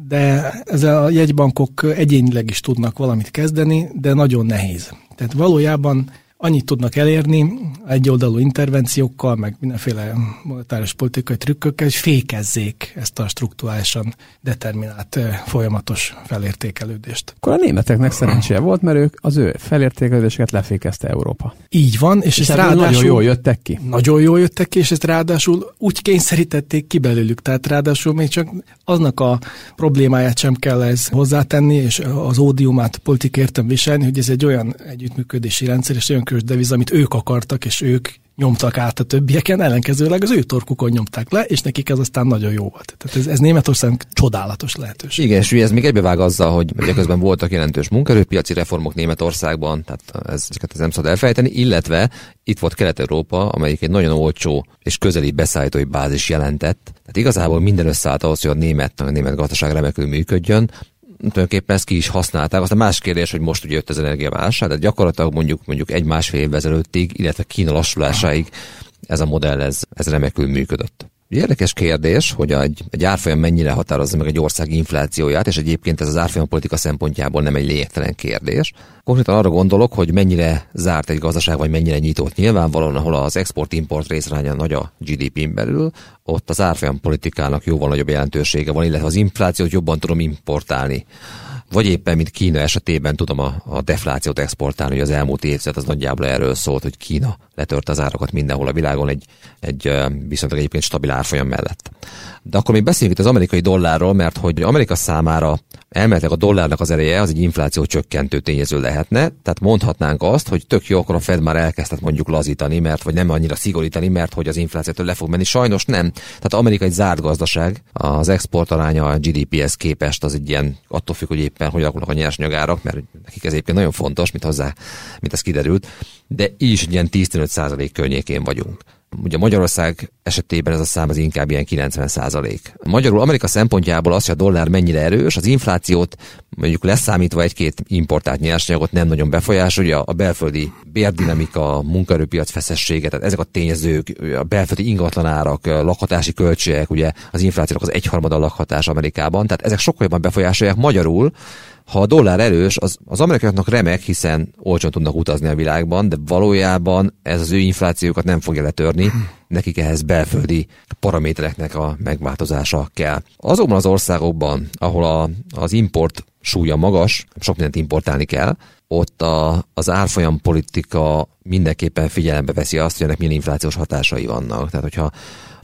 De ezzel a jegybankok egyénileg is tudnak valamit kezdeni, de nagyon nehéz. Tehát valójában annyit tudnak elérni egyoldalú intervenciókkal, meg mindenféle monetáris politikai trükkökkel, hogy fékezzék ezt a struktúrálisan determinált folyamatos felértékelődést. Akkor a németeknek szerencséje volt, mert ők az ő felértékelődéseket lefékezte Európa. Így van, és, és ezt ráadásul nagyon jól jöttek ki. Nagyon jól jöttek ki, és ezt ráadásul úgy kényszerítették ki belőlük, tehát ráadásul még csak aznak a problémáját sem kell ez hozzátenni, és az ódiumát politikértem viselni, hogy ez egy olyan együttműködési rendszer, és olyan örökös deviz, amit ők akartak, és ők nyomtak át a többieken, ellenkezőleg az ő torkukon nyomták le, és nekik ez aztán nagyon jó volt. Tehát ez, ez Németország csodálatos lehetőség. Igen, és ez még egybevág azzal, hogy ugye közben voltak jelentős munkerőpiaci reformok Németországban, tehát ezeket nem szabad elfejteni, illetve itt volt Kelet-Európa, amelyik egy nagyon olcsó és közeli beszállítói bázis jelentett. Tehát igazából minden összeállt ahhoz, hogy a német, a német gazdaság remekül működjön, tulajdonképpen ezt ki is használták. Aztán más kérdés, hogy most ugye jött az energiaválság, de gyakorlatilag mondjuk mondjuk egy-másfél évvel ezelőttig, illetve Kína lassulásáig ez a modell ez, ez remekül működött. Érdekes kérdés, hogy egy, egy árfolyam mennyire határozza meg egy ország inflációját, és egyébként ez az árfolyam politika szempontjából nem egy lényegtelen kérdés. Konkrétan arra gondolok, hogy mennyire zárt egy gazdaság, vagy mennyire nyitott. Nyilvánvalóan, ahol az export-import részránya nagy a GDP-n belül, ott az árfolyam politikának jóval nagyobb jelentősége van, illetve az inflációt jobban tudom importálni vagy éppen, mint Kína esetében tudom a, a deflációt exportálni, hogy az elmúlt évtized az nagyjából erről szólt, hogy Kína letört az árakat mindenhol a világon egy, egy viszont egyébként stabil árfolyam mellett. De akkor még beszéljünk itt az amerikai dollárról, mert hogy Amerika számára elméletileg a dollárnak az ereje az egy infláció csökkentő tényező lehetne, tehát mondhatnánk azt, hogy tök jó, akkor a Fed már elkezdett mondjuk lazítani, mert vagy nem annyira szigorítani, mert hogy az inflációtól le fog menni. Sajnos nem. Tehát Amerika egy zárt gazdaság, az export aránya a GDP-hez képest az egy ilyen, attól függ, hogy éppen hogy alakulnak a nyersanyagárak, mert nekik ez egyébként nagyon fontos, mint hozzá, mint ez kiderült, de így is egy ilyen 10-15 környékén vagyunk. Ugye Magyarország esetében ez a szám az inkább ilyen 90 százalék. Magyarul Amerika szempontjából az, hogy a dollár mennyire erős, az inflációt mondjuk leszámítva egy-két importált nyersanyagot nem nagyon befolyásolja, a belföldi bérdinamika, a munkaerőpiac feszessége, tehát ezek a tényezők, a belföldi ingatlanárak, lakhatási költségek, ugye az inflációnak az egyharmada lakhatás Amerikában, tehát ezek sokkal jobban befolyásolják magyarul, ha a dollár erős, az, az amerikaiaknak remek, hiszen olcsón tudnak utazni a világban, de valójában ez az ő inflációkat nem fogja letörni, nekik ehhez belföldi paramétereknek a megváltozása kell. Azokban az országokban, ahol a, az import súlya magas, sok mindent importálni kell, ott a, az árfolyam politika mindenképpen figyelembe veszi azt, hogy ennek milyen inflációs hatásai vannak. Tehát, hogyha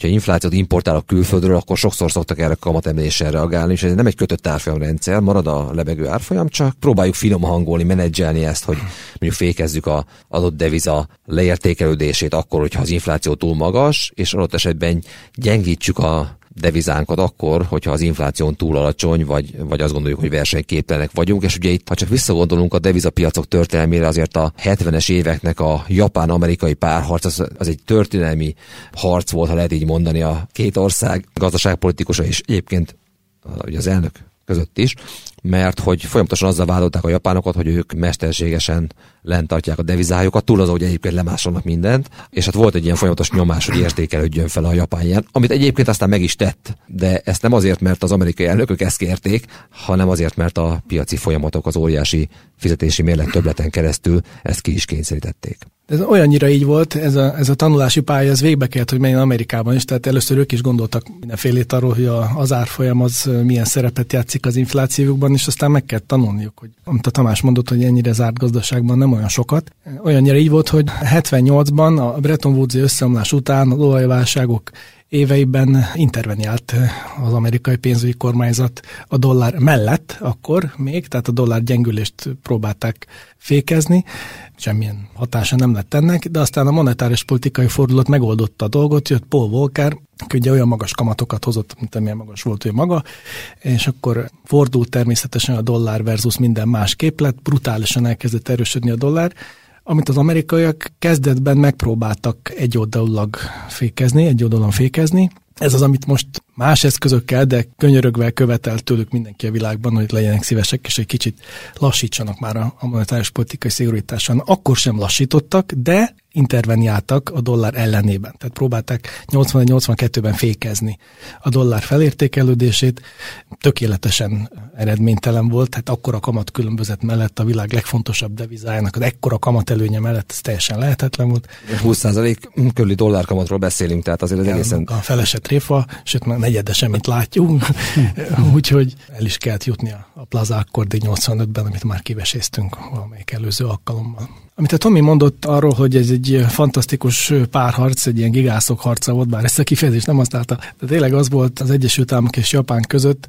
ha inflációt importálok külföldről, akkor sokszor szoktak erre kamatemeléssel reagálni, és ez nem egy kötött árfolyamrendszer, marad a lebegő árfolyam, csak próbáljuk finom hangolni, menedzselni ezt, hogy mondjuk fékezzük a adott deviza leértékelődését akkor, hogyha az infláció túl magas, és adott esetben gyengítsük a devizánkat akkor, hogyha az infláción túl alacsony, vagy, vagy azt gondoljuk, hogy versenyképtelenek vagyunk, és ugye itt, ha csak visszagondolunk a devizapiacok történelmére, azért a 70-es éveknek a japán-amerikai párharc az, az egy történelmi harc volt, ha lehet így mondani, a két ország gazdaságpolitikusa, és egyébként az elnök között is, mert hogy folyamatosan azzal vádolták a japánokat, hogy ők mesterségesen lent tartják a devizájukat, túl az, hogy egyébként lemásolnak mindent, és hát volt egy ilyen folyamatos nyomás, hogy értékelődjön fel a japán ilyen, amit egyébként aztán meg is tett, de ezt nem azért, mert az amerikai elnökök ezt kérték, hanem azért, mert a piaci folyamatok az óriási fizetési mérlet töbleten keresztül ezt ki is kényszerítették. Ez olyannyira így volt, ez a, ez a tanulási pálya, ez végbe kellett, hogy menjen Amerikában is, tehát először ők is gondoltak mindenfélét arról, hogy a, az árfolyam az milyen szerepet játszik az inflációkban, és aztán meg kell tanulniuk, hogy amit a Tamás mondott, hogy ennyire zárt gazdaságban nem olyan sokat. Olyannyira így volt, hogy 78-ban a Bretton Woods összeomlás után az olajválságok éveiben interveniált az amerikai pénzügyi kormányzat a dollár mellett akkor még, tehát a dollár gyengülést próbálták fékezni, semmilyen hatása nem lett ennek, de aztán a monetáris politikai fordulat megoldotta a dolgot, jött Paul Volcker, aki ugye olyan magas kamatokat hozott, mint amilyen magas volt ő maga, és akkor fordult természetesen a dollár versus minden más képlet, brutálisan elkezdett erősödni a dollár, amit az amerikaiak kezdetben megpróbáltak egy oldalulag fékezni, egy oldalon fékezni. Ez az, amit most más eszközökkel, de könyörögve követel tőlük mindenki a világban, hogy legyenek szívesek, és egy kicsit lassítsanak már a monetáris politikai szigorításon. Akkor sem lassítottak, de interveniáltak a dollár ellenében. Tehát próbálták 81-82-ben fékezni a dollár felértékelődését. Tökéletesen eredménytelen volt, tehát akkora kamat különbözet mellett a világ legfontosabb devizájának az ekkora kamat előnye mellett ez teljesen lehetetlen volt. 20% körüli dollárkamatról beszélünk, tehát azért az egészen... A felesett réfa, sőt már negyedesen, mint látjuk, úgyhogy el is kellett jutni a, Plaza Accordi 85-ben, amit már kiveséztünk valamelyik előző alkalommal. Amit a Tomi mondott arról, hogy ez egy fantasztikus párharc, egy ilyen gigászok harca volt, bár ezt a kifejezést nem használta, de tényleg az volt az Egyesült Államok és Japán között.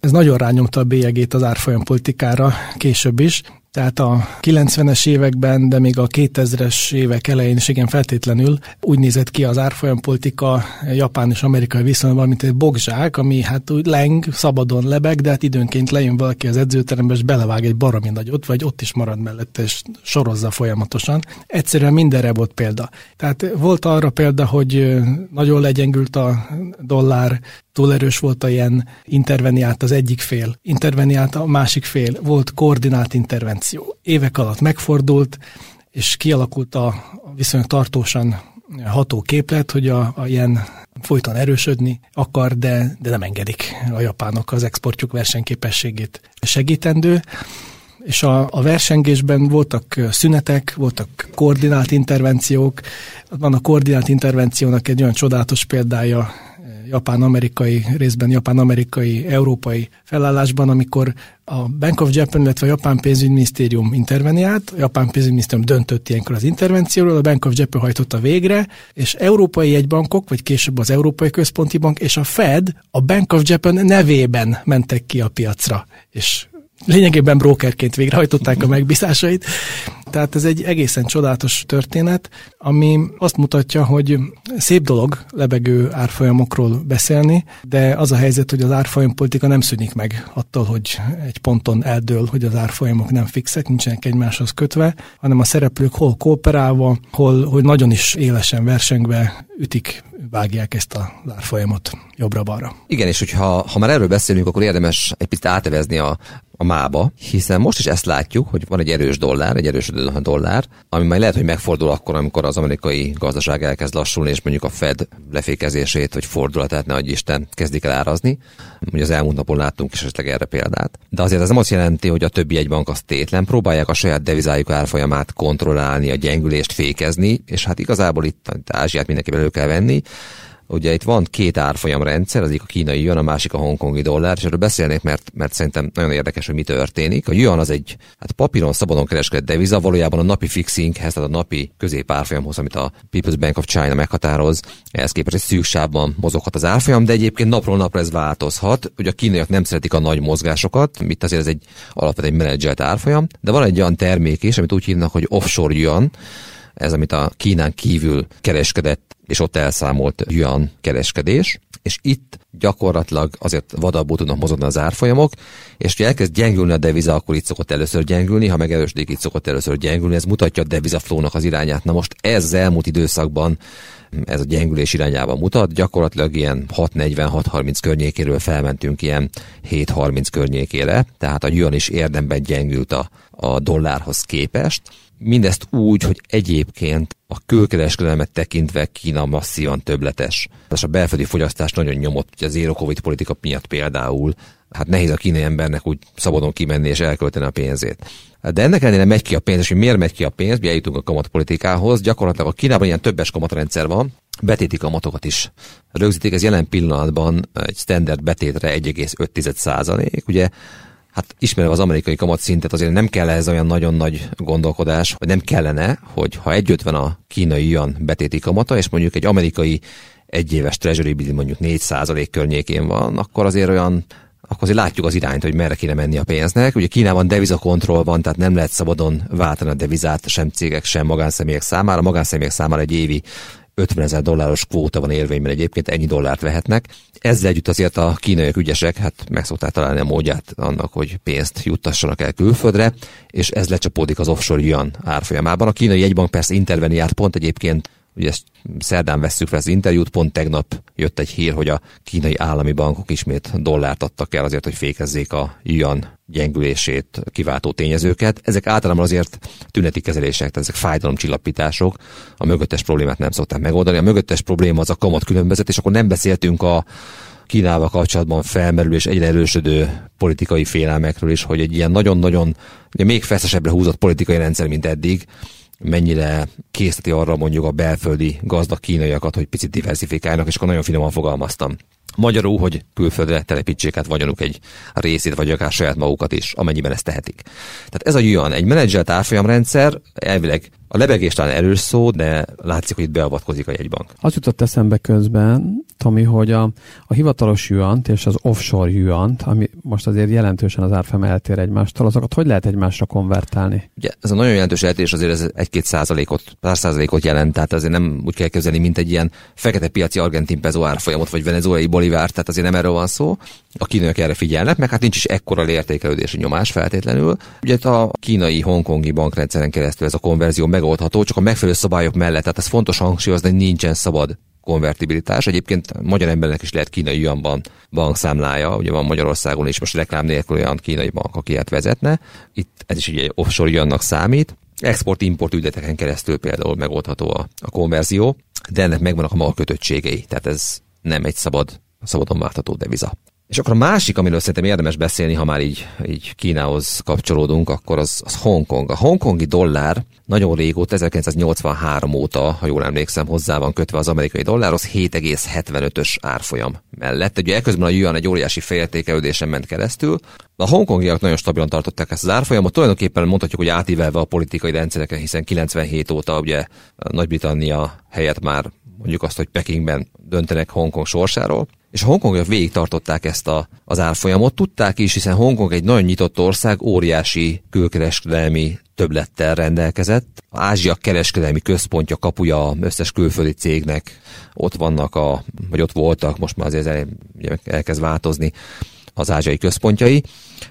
Ez nagyon rányomta a bélyegét az árfolyam politikára később is, tehát a 90-es években, de még a 2000-es évek elején is igen feltétlenül úgy nézett ki az árfolyampolitika japán és amerikai viszonyban, mint egy bogzsák, ami hát úgy leng, szabadon lebeg, de hát időnként lejön valaki az edzőterembe, és belevág egy baromi nagyot, vagy ott is marad mellette, és sorozza folyamatosan. Egyszerűen mindenre volt példa. Tehát volt arra példa, hogy nagyon legyengült a dollár, túl erős volt a ilyen interveniált az egyik fél, interveniált a másik fél, volt koordinált intervenció. Évek alatt megfordult, és kialakult a viszonylag tartósan ható képlet, hogy a, a ilyen folyton erősödni akar, de, de nem engedik a japánok az exportjuk versenyképességét segítendő és a, a versengésben voltak szünetek, voltak koordinált intervenciók. Van a koordinált intervenciónak egy olyan csodálatos példája japán-amerikai, részben japán-amerikai, európai felállásban, amikor a Bank of Japan, illetve a Japán pénzügyminisztérium interveniált, a Japán pénzügyminisztérium döntött ilyenkor az intervencióról, a Bank of Japan hajtotta végre, és európai egybankok, vagy később az Európai Központi Bank és a Fed a Bank of Japan nevében mentek ki a piacra, és lényegében brokerként végrehajtották a megbízásait. Tehát ez egy egészen csodálatos történet, ami azt mutatja, hogy szép dolog lebegő árfolyamokról beszélni, de az a helyzet, hogy az árfolyampolitika nem szűnik meg attól, hogy egy ponton eldől, hogy az árfolyamok nem fixek, nincsenek egymáshoz kötve, hanem a szereplők hol kooperálva, hol hogy nagyon is élesen versengve ütik vágják ezt a árfolyamot jobbra-balra. Igen, és hogyha ha már erről beszélünk, akkor érdemes egy picit átevezni a, a mába, hiszen most is ezt látjuk, hogy van egy erős dollár, egy erősödő dollár, ami majd lehet, hogy megfordul akkor, amikor az amerikai gazdaság elkezd lassulni, és mondjuk a Fed lefékezését, vagy fordulatát, ne adj Isten, kezdik el árazni. Ugye az elmúlt napon láttunk is esetleg erre példát. De azért ez nem azt jelenti, hogy a többi egy bank az tétlen, próbálják a saját devizájuk árfolyamát kontrollálni, a gyengülést fékezni, és hát igazából itt Ázsiát mindenképpen elő kell venni, Ugye itt van két árfolyam rendszer, az egyik a kínai yuan, a másik a hongkongi dollár, és erről beszélnék, mert, mert szerintem nagyon érdekes, hogy mi történik. A yuan az egy hát papíron szabadon kereskedett deviza, valójában a napi fixinghez, tehát a napi középárfolyamhoz, amit a People's Bank of China meghatároz, ehhez képest egy szűk sávban mozoghat az árfolyam, de egyébként napról napra ez változhat. Ugye a kínaiak nem szeretik a nagy mozgásokat, itt azért ez egy alapvetően egy menedzselt árfolyam, de van egy olyan termék is, amit úgy hívnak, hogy offshore yuan, ez, amit a Kínán kívül kereskedett, és ott elszámolt yuan kereskedés, és itt gyakorlatilag azért vadabbul tudnak mozogni az árfolyamok, és ha elkezd gyengülni a deviza, akkor itt szokott először gyengülni, ha megerősödik, itt szokott először gyengülni, ez mutatja a devizaflónak az irányát. Na most ez az elmúlt időszakban ez a gyengülés irányába mutat, gyakorlatilag ilyen 6.40-6.30 környékéről felmentünk ilyen 7.30 környékére, tehát a yuan is érdemben gyengült a, a dollárhoz képest, Mindezt úgy, hogy egyébként a külkereskedelmet tekintve Kína masszívan többletes. És a belföldi fogyasztás nagyon nyomott, hogy az zero covid politika miatt például, hát nehéz a kínai embernek úgy szabadon kimenni és elkölteni a pénzét. De ennek ellenére megy ki a pénz, és hogy miért megy ki a pénz, mi eljutunk a kamatpolitikához. Gyakorlatilag a Kínában ilyen többes kamatrendszer van, betéti kamatokat is rögzítik, ez jelen pillanatban egy standard betétre 1,5 százalék. Ugye hát ismerve az amerikai kamatszintet, azért nem kell ez olyan nagyon nagy gondolkodás, hogy nem kellene, hogy ha együtt a kínai yuan betéti kamata, és mondjuk egy amerikai egyéves treasury bill mondjuk 4% környékén van, akkor azért olyan akkor azért látjuk az irányt, hogy merre kéne menni a pénznek. Ugye Kínában devizakontroll van, tehát nem lehet szabadon váltani a devizát sem cégek, sem magánszemélyek számára. A magánszemélyek számára egy évi 50 ezer dolláros kvóta van érvényben egyébként, ennyi dollárt vehetnek. Ezzel együtt azért a kínaiak ügyesek, hát meg szokták találni a módját annak, hogy pénzt juttassanak el külföldre, és ez lecsapódik az offshore yuan árfolyamában. A kínai jegybank persze interveniált pont egyébként ugye ezt szerdán vesszük fel az interjút, pont tegnap jött egy hír, hogy a kínai állami bankok ismét dollárt adtak el azért, hogy fékezzék a yuan gyengülését kiváltó tényezőket. Ezek általában azért tüneti kezelések, tehát ezek fájdalomcsillapítások, a mögöttes problémát nem szokták megoldani. A mögöttes probléma az a kamat különbözet, és akkor nem beszéltünk a Kínával kapcsolatban felmerülő és egyre erősödő politikai félelmekről is, hogy egy ilyen nagyon-nagyon még feszesebbre húzott politikai rendszer, mint eddig, mennyire készíteti arra mondjuk a belföldi gazdag kínaiakat, hogy picit diversifikálnak, és akkor nagyon finoman fogalmaztam. Magyarul, hogy külföldre telepítsék át vagyonuk egy részét, vagy akár saját magukat is, amennyiben ezt tehetik. Tehát ez a yuan, egy menedzselt árfolyamrendszer, elvileg a lebegés talán erős szó, de látszik, hogy itt beavatkozik a jegybank. Az jutott eszembe közben, Tomi, hogy a, a hivatalos yuant és az offshore yuant, ami most azért jelentősen az árfolyam eltér egymástól, azokat hogy lehet egymásra konvertálni? Ugye ez a nagyon jelentős eltérés azért ez egy-két százalékot, pár százalékot jelent, tehát azért nem úgy kell kezdeni, mint egy ilyen fekete piaci argentin peso árfolyamot, vagy venezuelai bolivár, tehát azért nem erről van szó. A kínaiak erre figyelnek, meg hát nincs is ekkora értékelődési nyomás feltétlenül. Ugye a kínai, hongkongi bankrendszeren keresztül ez a konverzió megoldható, csak a megfelelő szabályok mellett. Tehát ez fontos hangsúlyozni, hogy nincsen szabad konvertibilitás. Egyébként magyar embernek is lehet kínai yuanban bankszámlája, ugye van Magyarországon is most reklám nélkül olyan kínai bank, aki ilyet vezetne. Itt ez is egy offshore yuannak számít. Export-import ügyleteken keresztül például megoldható a, a konverzió, de ennek megvannak a maga kötöttségei, tehát ez nem egy szabad, szabadon váltható deviza. És akkor a másik, amiről szerintem érdemes beszélni, ha már így, így Kínához kapcsolódunk, akkor az, az Hongkong. A hongkongi dollár nagyon régóta, 1983 óta, ha jól emlékszem, hozzá van kötve az amerikai dollárhoz 7,75-ös árfolyam mellett. Ugye ekközben a yuan egy óriási félértékelődésen ment keresztül. A hongkongiak nagyon stabilan tartották ezt az árfolyamot, tulajdonképpen mondhatjuk, hogy átívelve a politikai rendszereken, hiszen 97 óta ugye Nagy-Britannia helyett már mondjuk azt, hogy Pekingben döntenek Hongkong sorsáról. És a hongkongiak végig tartották ezt a, az árfolyamot, tudták is, hiszen Hongkong egy nagyon nyitott ország, óriási külkereskedelmi többlettel rendelkezett. A Ázsia kereskedelmi központja, kapuja összes külföldi cégnek ott vannak, a, vagy ott voltak, most már azért elkezd változni az ázsiai központjai.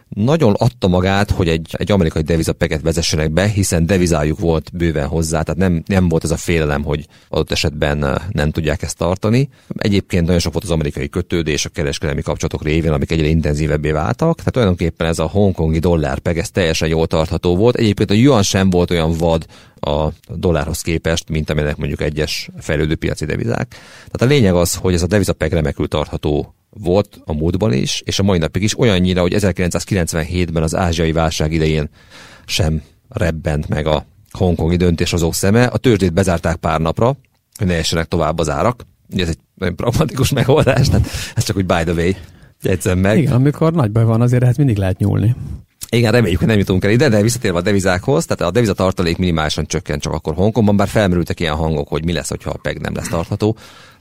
Nagyon adta magát, hogy egy, egy amerikai devizapeget vezessenek be, hiszen devizájuk volt bőven hozzá, tehát nem, nem volt ez a félelem, hogy adott esetben nem tudják ezt tartani. Egyébként nagyon sok volt az amerikai kötődés a kereskedelmi kapcsolatok révén, amik egyre intenzívebbé váltak, tehát tulajdonképpen ez a hongkongi dollárpeg, ez teljesen jól tartható volt. Egyébként a yuan sem volt olyan vad a dollárhoz képest, mint amilyenek mondjuk egyes fejlődő piaci devizák. Tehát a lényeg az, hogy ez a devizapeg remekül tartható volt a múltban is, és a mai napig is olyannyira, hogy 1997-ben az ázsiai válság idején sem rebbent meg a hongkongi döntéshozók szeme. A tőzsdét bezárták pár napra, hogy ne essenek tovább az árak. Ugye ez egy nagyon pragmatikus megoldás, tehát ez csak úgy by the way. Jegyzem meg. Igen, amikor nagy baj van, azért hát mindig lehet nyúlni. Igen, reméljük, hogy nem jutunk el ide, de visszatérve a devizákhoz, tehát a devizatartalék minimálisan csökkent csak akkor Hongkongban, bár felmerültek ilyen hangok, hogy mi lesz, hogyha a PEG nem lesz tartható,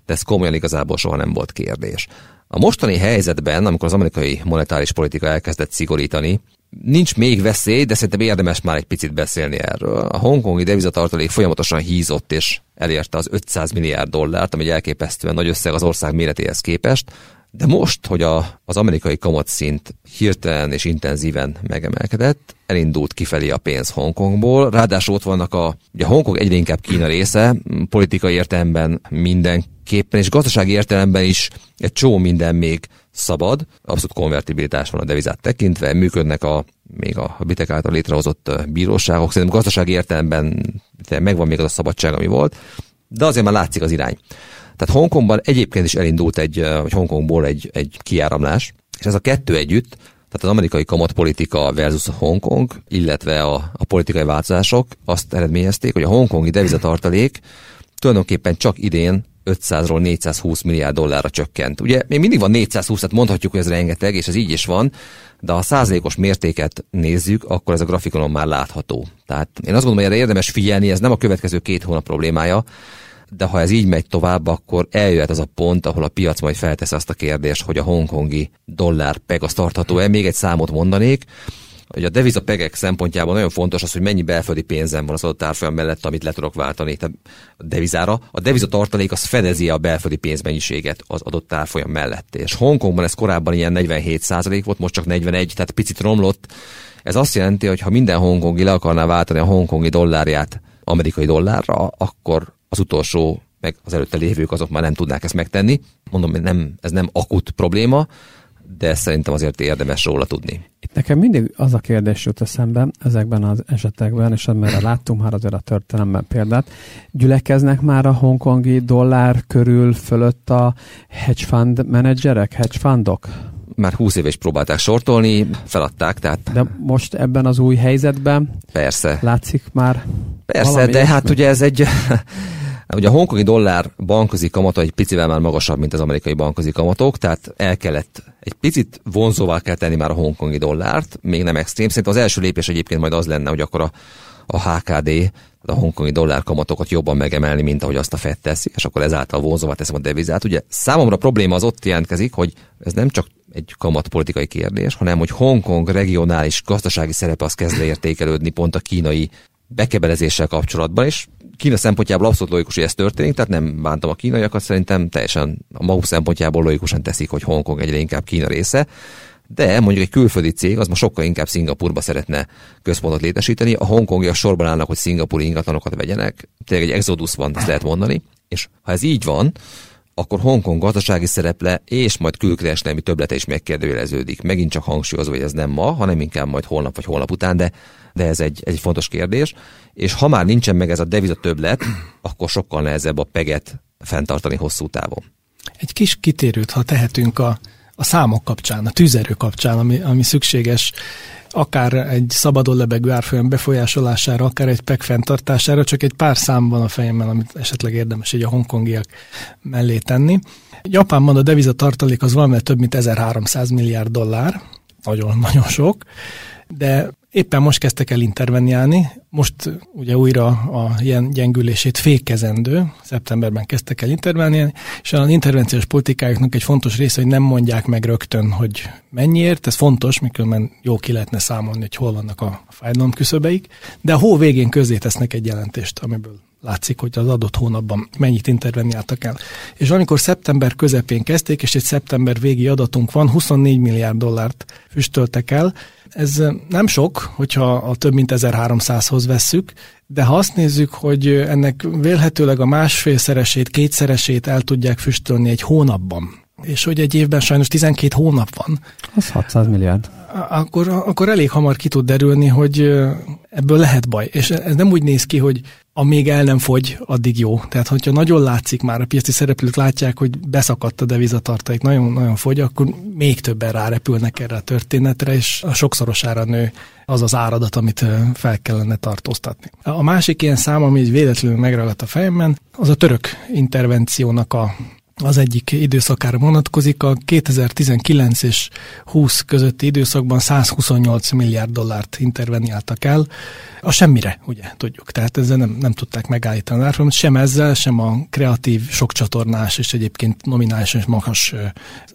de ez komolyan igazából soha nem volt kérdés. A mostani helyzetben, amikor az amerikai monetáris politika elkezdett szigorítani, nincs még veszély, de szerintem érdemes már egy picit beszélni erről. A hongkongi devizatartalék folyamatosan hízott és elérte az 500 milliárd dollárt, ami egy elképesztően nagy összeg az ország méretéhez képest. De most, hogy a, az amerikai kamatszint hirtelen és intenzíven megemelkedett, elindult kifelé a pénz Hongkongból, ráadásul ott vannak a, ugye Hongkong egyre inkább Kína része, politikai értelemben mindenképpen, és gazdasági értelemben is egy csó minden még szabad, abszolút konvertibilitás van a devizát tekintve, működnek a még a bitek által létrehozott bíróságok, szerintem gazdasági értelemben megvan még az a szabadság, ami volt, de azért már látszik az irány. Tehát Hongkongban egyébként is elindult egy, vagy Hongkongból egy, egy kiáramlás, és ez a kettő együtt, tehát az amerikai kamatpolitika versus a Hongkong, illetve a, a politikai változások azt eredményezték, hogy a hongkongi devizatartalékok tulajdonképpen csak idén 500-ról 420 milliárd dollárra csökkent. Ugye még mindig van 420, tehát mondhatjuk, hogy ez rengeteg, és ez így is van, de ha a százalékos mértéket nézzük, akkor ez a grafikonon már látható. Tehát én azt gondolom, hogy erre érdemes figyelni, ez nem a következő két hónap problémája, de ha ez így megy tovább, akkor eljöhet az a pont, ahol a piac majd feltesz azt a kérdést, hogy a hongkongi dollár peg az tartható-e. Még egy számot mondanék, hogy a deviza pegek szempontjából nagyon fontos az, hogy mennyi belföldi pénzem van az adott árfolyam mellett, amit le tudok váltani tehát a devizára. A deviza tartalék az fedezi a belföldi pénzmennyiséget az adott árfolyam mellett. És Hongkongban ez korábban ilyen 47% volt, most csak 41, tehát picit romlott. Ez azt jelenti, hogy ha minden hongkongi le akarná váltani a hongkongi dollárját amerikai dollárra, akkor az utolsó, meg az előtte lévők azok már nem tudnák ezt megtenni. Mondom, hogy nem, ez nem akut probléma, de szerintem azért érdemes róla tudni. Itt nekem mindig az a kérdés jut eszembe ezekben az esetekben, és amire láttunk már azért a történelemben példát, gyülekeznek már a hongkongi dollár körül fölött a hedge fund menedzserek, hedge fundok? Már 20 éve is próbálták sortolni, feladták, tehát... De most ebben az új helyzetben Persze. látszik már Persze, de hát ugye ez egy Ugye a hongkongi dollár bankközi kamata egy picivel már magasabb, mint az amerikai bankközi kamatok, tehát el kellett egy picit vonzóvá kell tenni már a hongkongi dollárt, még nem extrém. Szerintem az első lépés egyébként majd az lenne, hogy akkor a, a HKD, a hongkongi dollár kamatokat jobban megemelni, mint ahogy azt a FED teszi, és akkor ezáltal vonzóvá teszem a devizát. Ugye számomra probléma az ott jelentkezik, hogy ez nem csak egy kamatpolitikai kérdés, hanem hogy Hongkong regionális gazdasági szerepe az kezd értékelődni pont a kínai bekebelezéssel kapcsolatban, és Kína szempontjából abszolút logikus, hogy ez történik, tehát nem bántam a kínaiakat, szerintem teljesen a maguk szempontjából logikusan teszik, hogy Hongkong egyre inkább Kína része, de mondjuk egy külföldi cég az ma sokkal inkább Szingapurba szeretne központot létesíteni, a hongkongiak sorban állnak, hogy szingapúri ingatlanokat vegyenek, tényleg egy exodus van, ezt lehet mondani, és ha ez így van, akkor Hongkong gazdasági szereple és majd külkereskedelmi töblete is megkérdőjeleződik. Megint csak hangsúlyozva, hogy ez nem ma, hanem inkább majd holnap vagy holnap után, de, de ez egy, egy fontos kérdés. És ha már nincsen meg ez a deviza többlet, akkor sokkal nehezebb a peget fenntartani hosszú távon. Egy kis kitérőt, ha tehetünk a, a számok kapcsán, a tűzerő kapcsán, ami, ami szükséges akár egy szabadon lebegő árfolyam befolyásolására, akár egy PEC fenntartására, csak egy pár szám van a fejemben, amit esetleg érdemes egy a hongkongiak mellé tenni. Japánban a devizatartalék az valamivel több mint 1300 milliárd dollár, nagyon-nagyon sok, de éppen most kezdtek el interveniálni, most ugye újra a ilyen gyengülését fékezendő, szeptemberben kezdtek el interveniálni, és az intervenciós politikájuknak egy fontos része, hogy nem mondják meg rögtön, hogy mennyiért, ez fontos, miközben jó ki lehetne számolni, hogy hol vannak a fájdalom küszöbeik, de a hó végén közzé tesznek egy jelentést, amiből látszik, hogy az adott hónapban mennyit interveniáltak el. És amikor szeptember közepén kezdték, és egy szeptember végi adatunk van, 24 milliárd dollárt füstöltek el, ez nem sok, hogyha a több mint 1300-hoz vesszük, de ha azt nézzük, hogy ennek vélhetőleg a másfélszeresét, kétszeresét el tudják füstölni egy hónapban, és hogy egy évben sajnos 12 hónap van. Az 600 milliárd. Akkor, akkor elég hamar ki tud derülni, hogy ebből lehet baj. És ez nem úgy néz ki, hogy amíg el nem fogy, addig jó. Tehát, hogyha nagyon látszik már, a piaci szereplők látják, hogy beszakadt a devizatartalék, nagyon-nagyon fogy, akkor még többen rárepülnek erre a történetre, és a sokszorosára nő az az áradat, amit fel kellene tartóztatni. A másik ilyen szám, ami véletlenül megragadt a fejemben, az a török intervenciónak a az egyik időszakára vonatkozik. A 2019 és 20 közötti időszakban 128 milliárd dollárt interveniáltak el. A semmire, ugye, tudjuk. Tehát ezzel nem, nem tudták megállítani a sem ezzel, sem a kreatív, sokcsatornás és egyébként nominális és magas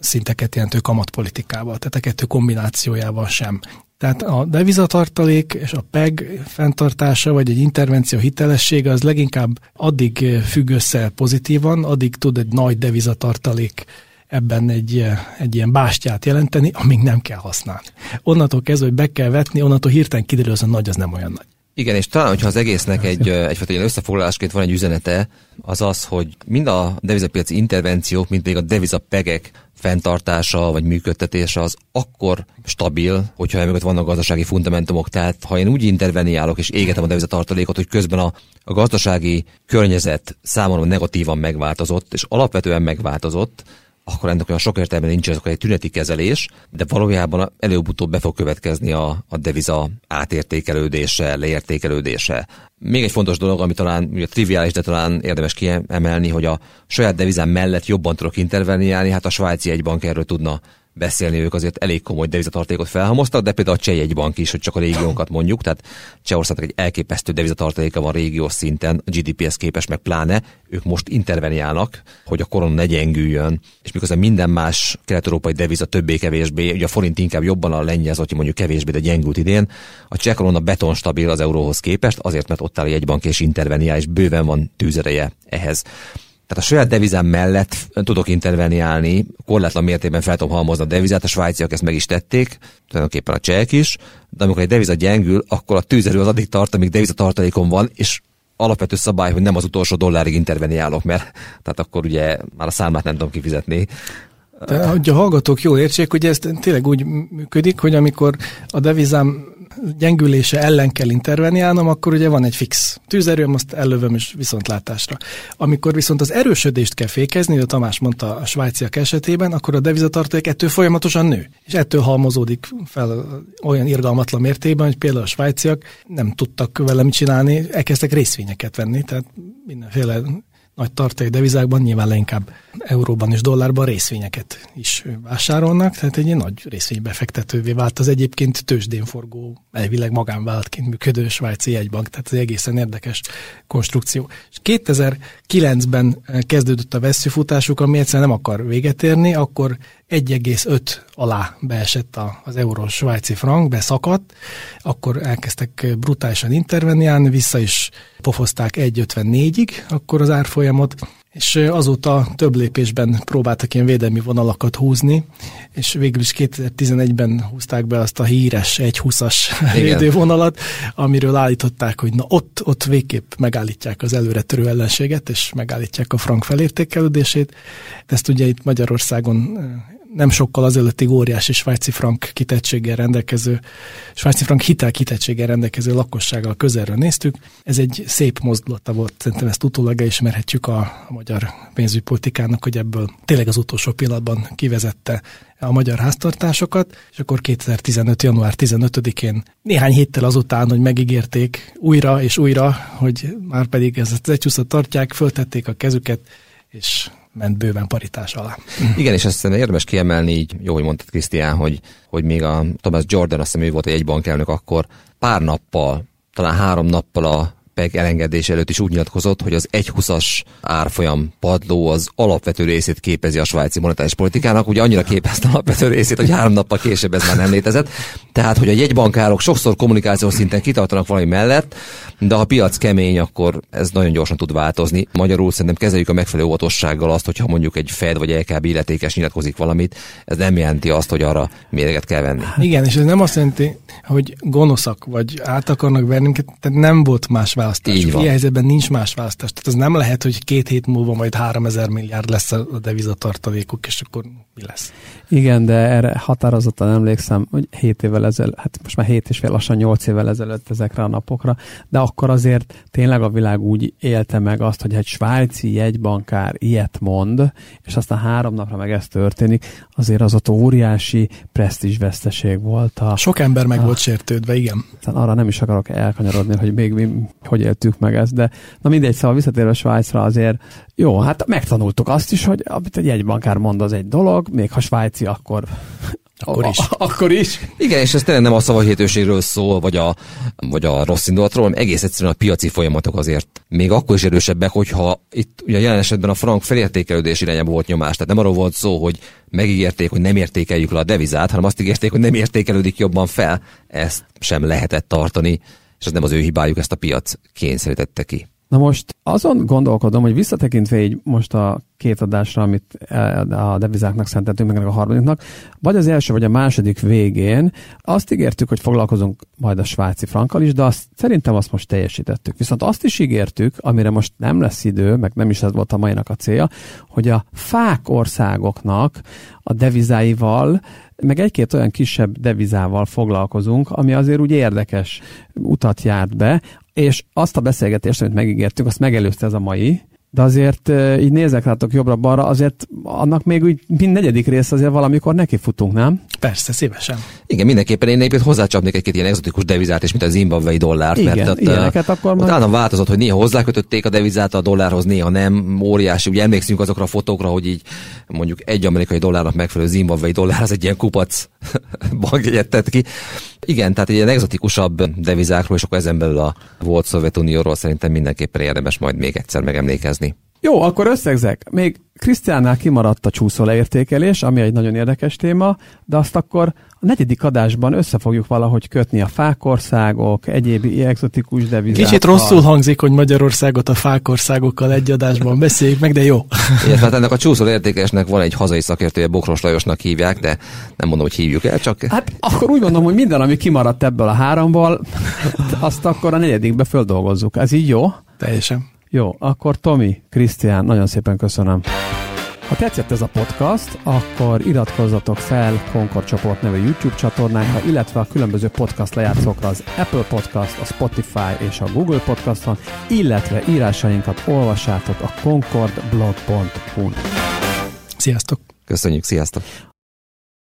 szinteket jelentő kamatpolitikával. Tehát a kettő kombinációjával sem. Tehát a devizatartalék és a PEG fenntartása, vagy egy intervenció hitelessége az leginkább addig függ össze pozitívan, addig tud egy nagy devizatartalék ebben egy, egy ilyen bástyát jelenteni, amíg nem kell használni. Onnantól kezdve, hogy be kell vetni, onnantól hirtelen kiderül, hogy a nagy az nem olyan nagy. Igen, és talán, hogyha az egésznek egy, egyfajta ilyen összefoglalásként van egy üzenete, az az, hogy mind a devizapiaci intervenciók, mint még a devizapegek fenntartása vagy működtetése az akkor stabil, hogyha emögött vannak gazdasági fundamentumok. Tehát ha én úgy interveniálok és égetem a devizatartalékot, hogy közben a, a gazdasági környezet számomra negatívan megváltozott, és alapvetően megváltozott, akkor ennek olyan sok értelme nincs, ez egy tüneti kezelés, de valójában előbb-utóbb be fog következni a, a deviza átértékelődése, leértékelődése. Még egy fontos dolog, ami talán ugye, triviális, de talán érdemes kiemelni, hogy a saját devizám mellett jobban tudok interveniálni, hát a svájci egybank erről tudna beszélni, ők azért elég komoly devizatartékot felhamoztak, de például a Cseh bank is, hogy csak a régiónkat mondjuk, tehát Csehországnak egy elképesztő devizatartéka van régiós szinten, a GDP-hez képest meg pláne, ők most interveniálnak, hogy a korona ne gyengüljön, és miközben minden más kelet-európai deviza többé-kevésbé, ugye a forint inkább jobban a lengyel, hogy mondjuk kevésbé, de gyengült idén, a cseh korona beton stabil az euróhoz képest, azért, mert ott áll egy bank és interveniál, és bőven van tűzereje ehhez. Tehát a saját devizám mellett tudok interveniálni, korlátlan mértékben fel tudom halmozni a devizát, a svájciak ezt meg is tették, tulajdonképpen a csehek is, de amikor egy deviza gyengül, akkor a tűzerő az addig tart, amíg deviza tartalékon van, és alapvető szabály, hogy nem az utolsó dollárig interveniálok, mert tehát akkor ugye már a számát nem tudom kifizetni. De, hogy a hallgatók jól értsék, hogy ez tényleg úgy működik, hogy amikor a devizám gyengülése ellen kell interveniálnom, akkor ugye van egy fix tűzerőm, azt ellövöm is viszontlátásra. Amikor viszont az erősödést kell fékezni, a Tamás mondta a svájciak esetében, akkor a devizatartalék ettől folyamatosan nő. És ettől halmozódik fel olyan irgalmatlan mértékben, hogy például a svájciak nem tudtak vele mit csinálni, elkezdtek részvényeket venni, tehát mindenféle nagy tartalék devizákban, nyilván leginkább euróban és dollárban részvényeket is vásárolnak, tehát egy nagy részvénybefektetővé vált az egyébként tőzsdén forgó, elvileg magánvállalatként működő svájci jegybank, tehát egy egészen érdekes konstrukció. És 2009-ben kezdődött a veszőfutásuk, ami egyszerűen nem akar véget érni, akkor 1,5 alá beesett az euró svájci frank, beszakadt, akkor elkezdtek brutálisan interveniálni, vissza is pofozták 1,54-ig akkor az árfolyamot, és azóta több lépésben próbáltak ilyen védelmi vonalakat húzni, és végül is 2011-ben húzták be azt a híres 1.20-as védővonalat, amiről állították, hogy na ott, ott végképp megállítják az előre törő ellenséget, és megállítják a frank felértékelődését. Ezt ugye itt Magyarországon nem sokkal azelőttig óriási svájci frank kitettséggel rendelkező, svájci frank hitel kitettséggel rendelkező lakossággal közelről néztük. Ez egy szép mozdulata volt, szerintem ezt utólag elismerhetjük a, a magyar pénzügypolitikának, hogy ebből tényleg az utolsó pillanatban kivezette a magyar háztartásokat, és akkor 2015. január 15-én néhány héttel azután, hogy megígérték újra és újra, hogy már pedig ezt az egyhúszat tartják, föltették a kezüket, és ment bőven paritás alá. Igen, és ezt érdemes kiemelni, így jó, hogy mondtad Krisztián, hogy, hogy még a Thomas Jordan, azt hiszem ő volt egy bankelnök akkor, pár nappal, talán három nappal a PEG elengedés előtt is úgy nyilatkozott, hogy az 1,20-as árfolyam padló az alapvető részét képezi a svájci monetáris politikának, ugye annyira képezte alapvető részét, hogy három nappal később ez már nem létezett. Tehát, hogy a jegybankárok sokszor kommunikációs szinten kitartanak valami mellett, de ha a piac kemény, akkor ez nagyon gyorsan tud változni. Magyarul szerintem kezeljük a megfelelő óvatossággal azt, hogyha mondjuk egy Fed vagy LKB illetékes nyilatkozik valamit, ez nem jelenti azt, hogy arra mérget kell venni. Igen, és ez nem azt jelenti, hogy gonoszak vagy át akarnak verni, tehát nem volt más választás. Így van. Ilyen helyzetben nincs más választás. Tehát ez nem lehet, hogy két hét múlva majd 3000 milliárd lesz a devizatartalékuk, és akkor mi lesz. Igen, de erre határozottan emlékszem, hogy 7 évvel ezelőtt, hát most már 7 és fél, lassan 8 évvel ezelőtt ezekre a napokra, de akkor azért tényleg a világ úgy élte meg azt, hogy egy svájci jegybankár ilyet mond, és aztán három napra meg ez történik, azért az ott óriási presztízsveszteség volt. A, Sok ember meg a, volt sértődve, igen. Arra nem is akarok elkanyarodni, hogy még mi hogy éltük meg ezt, de na mindegy, szóval visszatérve Svájcra azért jó, hát megtanultuk azt is, hogy amit egy jegybankár mond, az egy dolog, még ha svájci, akkor akkor is. A, akkor is. Igen, és ez tényleg nem a szavahihetőségről szól, vagy a, vagy a rossz indulatról, hanem egész egyszerűen a piaci folyamatok azért még akkor is erősebbek, hogyha itt ugye jelen esetben a frank felértékelődés irányába volt nyomás. Tehát nem arról volt szó, hogy megígérték, hogy nem értékeljük le a devizát, hanem azt ígérték, hogy nem értékelődik jobban fel. Ezt sem lehetett tartani, és ez nem az ő hibájuk, ezt a piac kényszerítette ki. Na most azon gondolkodom, hogy visszatekintve így most a két adásra, amit a devizáknak szenteltünk, meg a harmadiknak, vagy az első, vagy a második végén azt ígértük, hogy foglalkozunk majd a svájci frankkal is, de azt, szerintem azt most teljesítettük. Viszont azt is ígértük, amire most nem lesz idő, meg nem is ez volt a mainak a célja, hogy a fák országoknak a devizáival meg egy-két olyan kisebb devizával foglalkozunk, ami azért úgy érdekes utat járt be, és azt a beszélgetést, amit megígértük, azt megelőzte ez a mai, de azért így nézek rátok jobbra-balra, azért annak még úgy mind negyedik rész azért valamikor neki futunk, nem? Persze, szívesen. Igen, mindenképpen én egyébként hozzácsapnék egy-két ilyen exotikus devizát, és mint a zimbabvei dollárt, Igen, mert ott, ilyeneket akkor ott állandóan változott, hogy néha hozzákötötték a devizát a dollárhoz, néha nem, óriási, ugye emlékszünk azokra a fotókra, hogy így mondjuk egy amerikai dollárnak megfelelő zimbabvei dollár, az egy ilyen kupac bankjegyet tett ki. Igen, tehát ilyen exotikusabb devizákról, és akkor ezen belül a volt Szovjetunióról szerintem mindenképpen érdemes majd még egyszer megemlékezni. Jó, akkor összegzek. Még Krisztiánnál kimaradt a csúszó leértékelés, ami egy nagyon érdekes téma, de azt akkor a negyedik adásban össze fogjuk valahogy kötni a fákországok, egyéb exotikus devizákkal. Kicsit rosszul hangzik, hogy Magyarországot a fákországokkal egy adásban beszéljük meg, de jó. Igen, hát ennek a csúszó értékesnek van egy hazai szakértője, Bokros Lajosnak hívják, de nem mondom, hogy hívjuk el, csak... Hát akkor úgy mondom, hogy minden, ami kimaradt ebből a háromból, azt akkor a negyedikbe földolgozzuk. Ez így jó? Teljesen. Jó, akkor Tomi, Krisztián, nagyon szépen köszönöm. Ha tetszett ez a podcast, akkor iratkozzatok fel Concord csoport nevű YouTube csatornánkra, illetve a különböző podcast lejátszókra az Apple Podcast, a Spotify és a Google Podcaston, illetve írásainkat olvassátok a concordblog.hu-n. Sziasztok! Köszönjük, sziasztok!